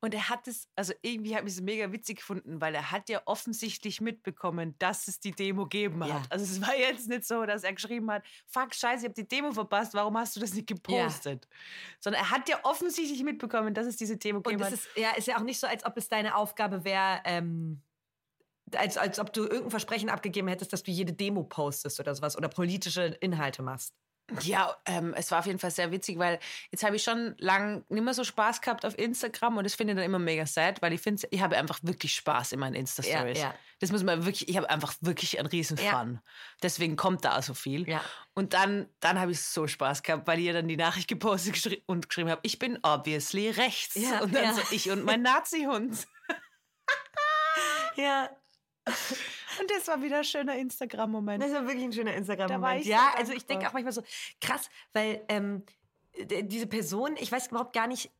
Und er hat es, also irgendwie habe ich es mega witzig gefunden, weil er hat ja offensichtlich mitbekommen, dass es die Demo geben hat. Ja. Also es war jetzt nicht so, dass er geschrieben hat, fuck, scheiße, ich habe die Demo verpasst, warum hast du das nicht gepostet? Ja. Sondern er hat ja offensichtlich mitbekommen, dass es diese Demo gegeben hat. Ist, ja, ist ja auch nicht so, als ob es deine Aufgabe wäre, ähm als, als ob du irgendein Versprechen abgegeben hättest, dass du jede Demo postest oder sowas oder politische Inhalte machst. Ja, ähm, es war auf jeden Fall sehr witzig, weil jetzt habe ich schon lang nicht mehr so Spaß gehabt auf Instagram und das finde ich dann immer mega sad, weil ich finde, ich habe einfach wirklich Spaß in meinen Insta-Stories. Ja, ja. Das muss man wirklich, ich habe einfach wirklich einen riesen Fun. Ja. Deswegen kommt da so viel. Ja. Und dann, dann habe ich so Spaß gehabt, weil ihr dann die Nachricht gepostet geschri und geschrieben habt, ich bin obviously rechts. Ja, und dann so ich und mein Nazi-Hund. ja. Und das war wieder ein schöner Instagram-Moment. Das war wirklich ein schöner Instagram-Moment. Ja, also ich denke auch manchmal so, krass, weil ähm, diese Person, ich weiß überhaupt gar nicht,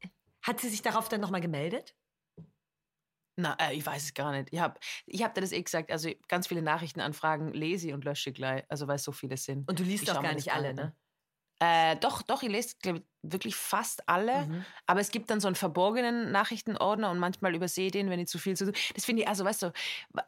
hat sie sich darauf dann nochmal gemeldet? Na, äh, ich weiß es gar nicht. Ich habe ich hab dir das eh gesagt. Also ganz viele Nachrichtenanfragen lese ich und lösche gleich. Also weil es so viele sind. Und du liest doch gar nicht alle, ne? Äh, doch, doch, ich lese ich, wirklich fast alle. Mhm. Aber es gibt dann so einen verborgenen Nachrichtenordner und manchmal übersehe ich den, wenn ich zu viel zu tun Das finde ich, also weißt du,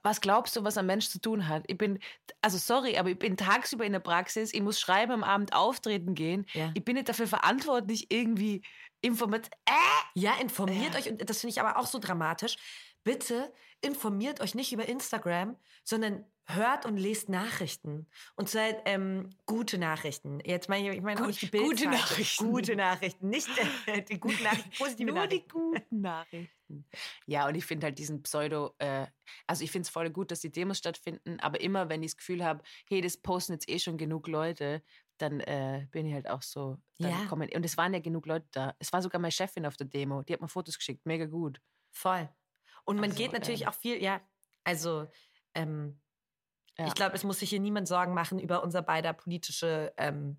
was glaubst du, was ein Mensch zu tun hat? Ich bin, also sorry, aber ich bin tagsüber in der Praxis, ich muss schreiben, am Abend auftreten gehen. Ja. Ich bin nicht dafür verantwortlich, irgendwie informiert. Äh? Ja, informiert äh. euch. Und das finde ich aber auch so dramatisch. Bitte informiert euch nicht über Instagram, sondern hört und lest Nachrichten. Und zwar ähm, gute Nachrichten. Jetzt meine ich, ich meine auch nicht die Bild Gute Nachrichten. Gute Nachrichten. Nicht äh, die guten Nachrichten, positive Nur Nachrichten. die guten Nachrichten. Ja, und ich finde halt diesen Pseudo, äh, also ich finde es voll gut, dass die Demos stattfinden, aber immer, wenn ich das Gefühl habe, hey, das posten jetzt eh schon genug Leute, dann äh, bin ich halt auch so. ja. Kommen, und es waren ja genug Leute da. Es war sogar meine Chefin auf der Demo, die hat mir Fotos geschickt, mega gut. Voll. Und man Also, geht natürlich ähm, auch viel, ja, also ähm, Ja. ich glaube, es muss sich hier niemand Sorgen machen über unser beider politische. Ähm,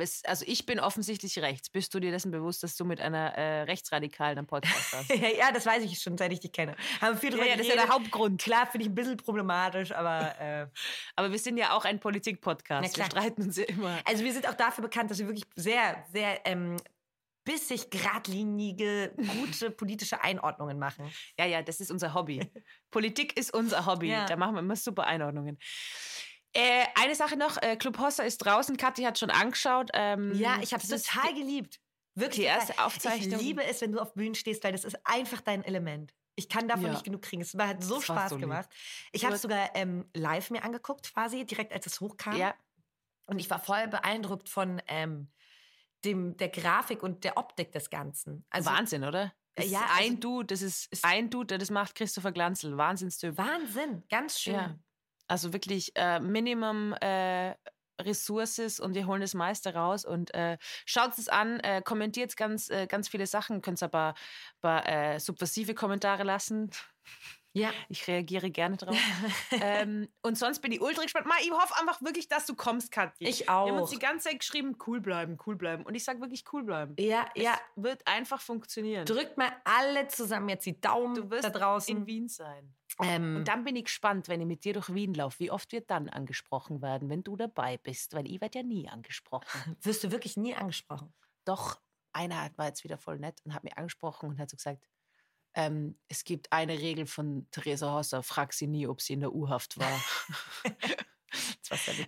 es- also ich bin offensichtlich rechts. Bist du dir dessen bewusst, dass du mit einer äh, Rechtsradikalen am Podcast hast? ja, das weiß ich schon, seit ich dich kenne. Haben viel drüber ja, das ist ja der Hauptgrund. Klar, finde ich ein bisschen problematisch, aber äh, Aber wir sind ja auch ein Politik-Podcast. Wir streiten uns ja immer. also wir sind auch dafür bekannt, dass wir wirklich sehr, sehr ähm, bissig, geradlinige, gute politische Einordnungen machen. Ja, ja, das ist unser Hobby. Politik ist unser Hobby. Ja. Da machen wir immer super Einordnungen. Äh, eine Sache noch, äh, Club Hossa ist draußen. Kathi hat schon angeschaut. Ähm, Ja, ich habe es total geliebt. Wirklich. die erste. Aufzeichnung. Ich liebe es, wenn du auf Bühnen stehst, weil das ist einfach dein Element. Ich kann davon Ja. nicht genug kriegen. Es hat so Das Spaß so gemacht. Ich habe es sogar ähm, live mir angeguckt, quasi, direkt als es hochkam. Ja, Und ich war voll beeindruckt von ähm, dem, der Grafik und der Optik des Ganzen. Also Wahnsinn, oder? Das ja, ist also- ein Dude, das ist, ist- ein Dude, der das macht, Christopher Glanzl. Wahnsinnstyp. Wahnsinn, ganz schön. Ja. Also wirklich äh, Minimum äh, Ressources und wir holen das meiste raus und äh, schaut es an, äh, kommentiert ganz, äh, ganz viele Sachen, könnt aber paar, äh, subversive Kommentare lassen. Ja. Ich reagiere gerne drauf. ähm, und sonst bin ich ultra gespannt. Ma, ich hoffe einfach wirklich, dass du kommst, Katja. Ich Wir haben uns auch. die ganze Zeit geschrieben, cool bleiben, cool bleiben. Und ich sage wirklich cool bleiben. Ja, ja. Es wird einfach funktionieren. Drückt mal alle zusammen jetzt die Daumen Du wirst da draußen. in Wien sein. ähm, Und dann bin ich gespannt, wenn ich mit dir durch Wien laufe, wie oft wir dann angesprochen werden, wenn du dabei bist, weil ich werde ja nie angesprochen. wirst du wirklich nie angesprochen. Doch einer war jetzt wieder voll nett und hat mich angesprochen und hat so gesagt, ähm, es gibt eine Regel von Theresa Hosser, frag sie nie, ob sie in der U-Haft war.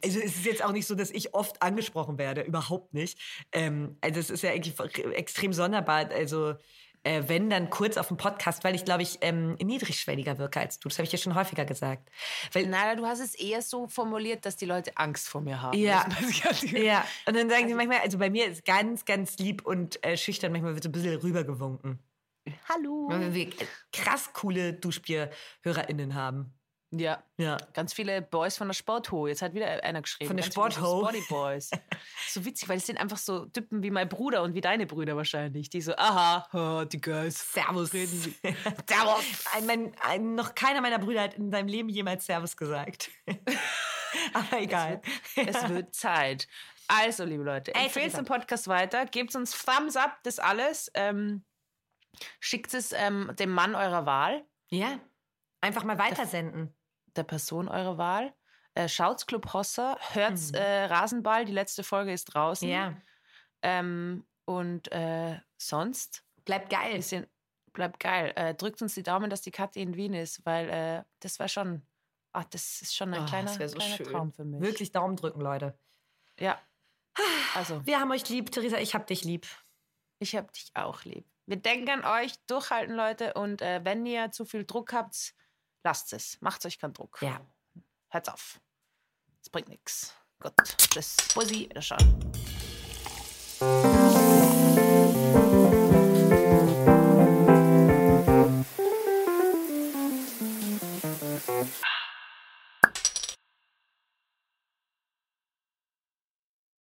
Also es ist jetzt auch nicht so, dass ich oft angesprochen werde, überhaupt nicht. Ähm, also es ist ja eigentlich extrem sonderbar. Also äh, wenn dann kurz auf dem Podcast, weil ich glaube ich ähm, niedrigschwelliger wirke als du. Das habe ich ja schon häufiger gesagt. Weil Nein, du hast es eher so formuliert, dass die Leute Angst vor mir haben. Ja. Nicht. ja, und dann sagen sie manchmal, also bei mir ist ganz, ganz lieb und äh, schüchtern, manchmal wird so ein bisschen rübergewunken. Hallo. Weil wir krass coole Duschbier-HörerInnen haben. Ja, Ja. ganz viele Boys von der Sportho. Jetzt hat wieder einer geschrieben. Von der Sportho? So Sporty Boys. so witzig, weil es sind einfach so Typen wie mein Bruder und wie deine Brüder wahrscheinlich. Die so, aha, ha, die Guys. Servus. Reden sie. Servus. Ein, mein, ein, noch keiner meiner Brüder hat in seinem Leben jemals Servus gesagt. Aber egal. Es wird Zeit. Also, liebe Leute, empfehlt den Podcast weiter, gebt uns Thumbs up, das alles. Ähm, schickt es ähm, dem Mann eurer Wahl, Ja. Einfach mal weitersenden. der Person eurer Wahl. Äh, schaut's Club Hossa, hört's Mhm. äh, Rasenball, die letzte Folge ist draußen. Ja. Ähm, und äh, sonst Bleibt geil. bisschen, bleibt geil. Äh, drückt uns die Daumen, dass die Kathi in Wien ist, weil äh, das war schon, ach, das ist schon ein Oh, kleiner, so kleiner schön. Traum für mich. Wirklich Daumen drücken, Leute. Ja. Also, Wir haben euch lieb, Theresa. Ich hab dich lieb. ich hab dich auch lieb. Wir denken an euch, durchhalten, Leute. Und äh, wenn ihr zu viel Druck habt, lasst es. Macht euch keinen Druck. Ja. Hört's auf. Es bringt nichts. Gut. Tschüss. Bussi. Wiederschauen.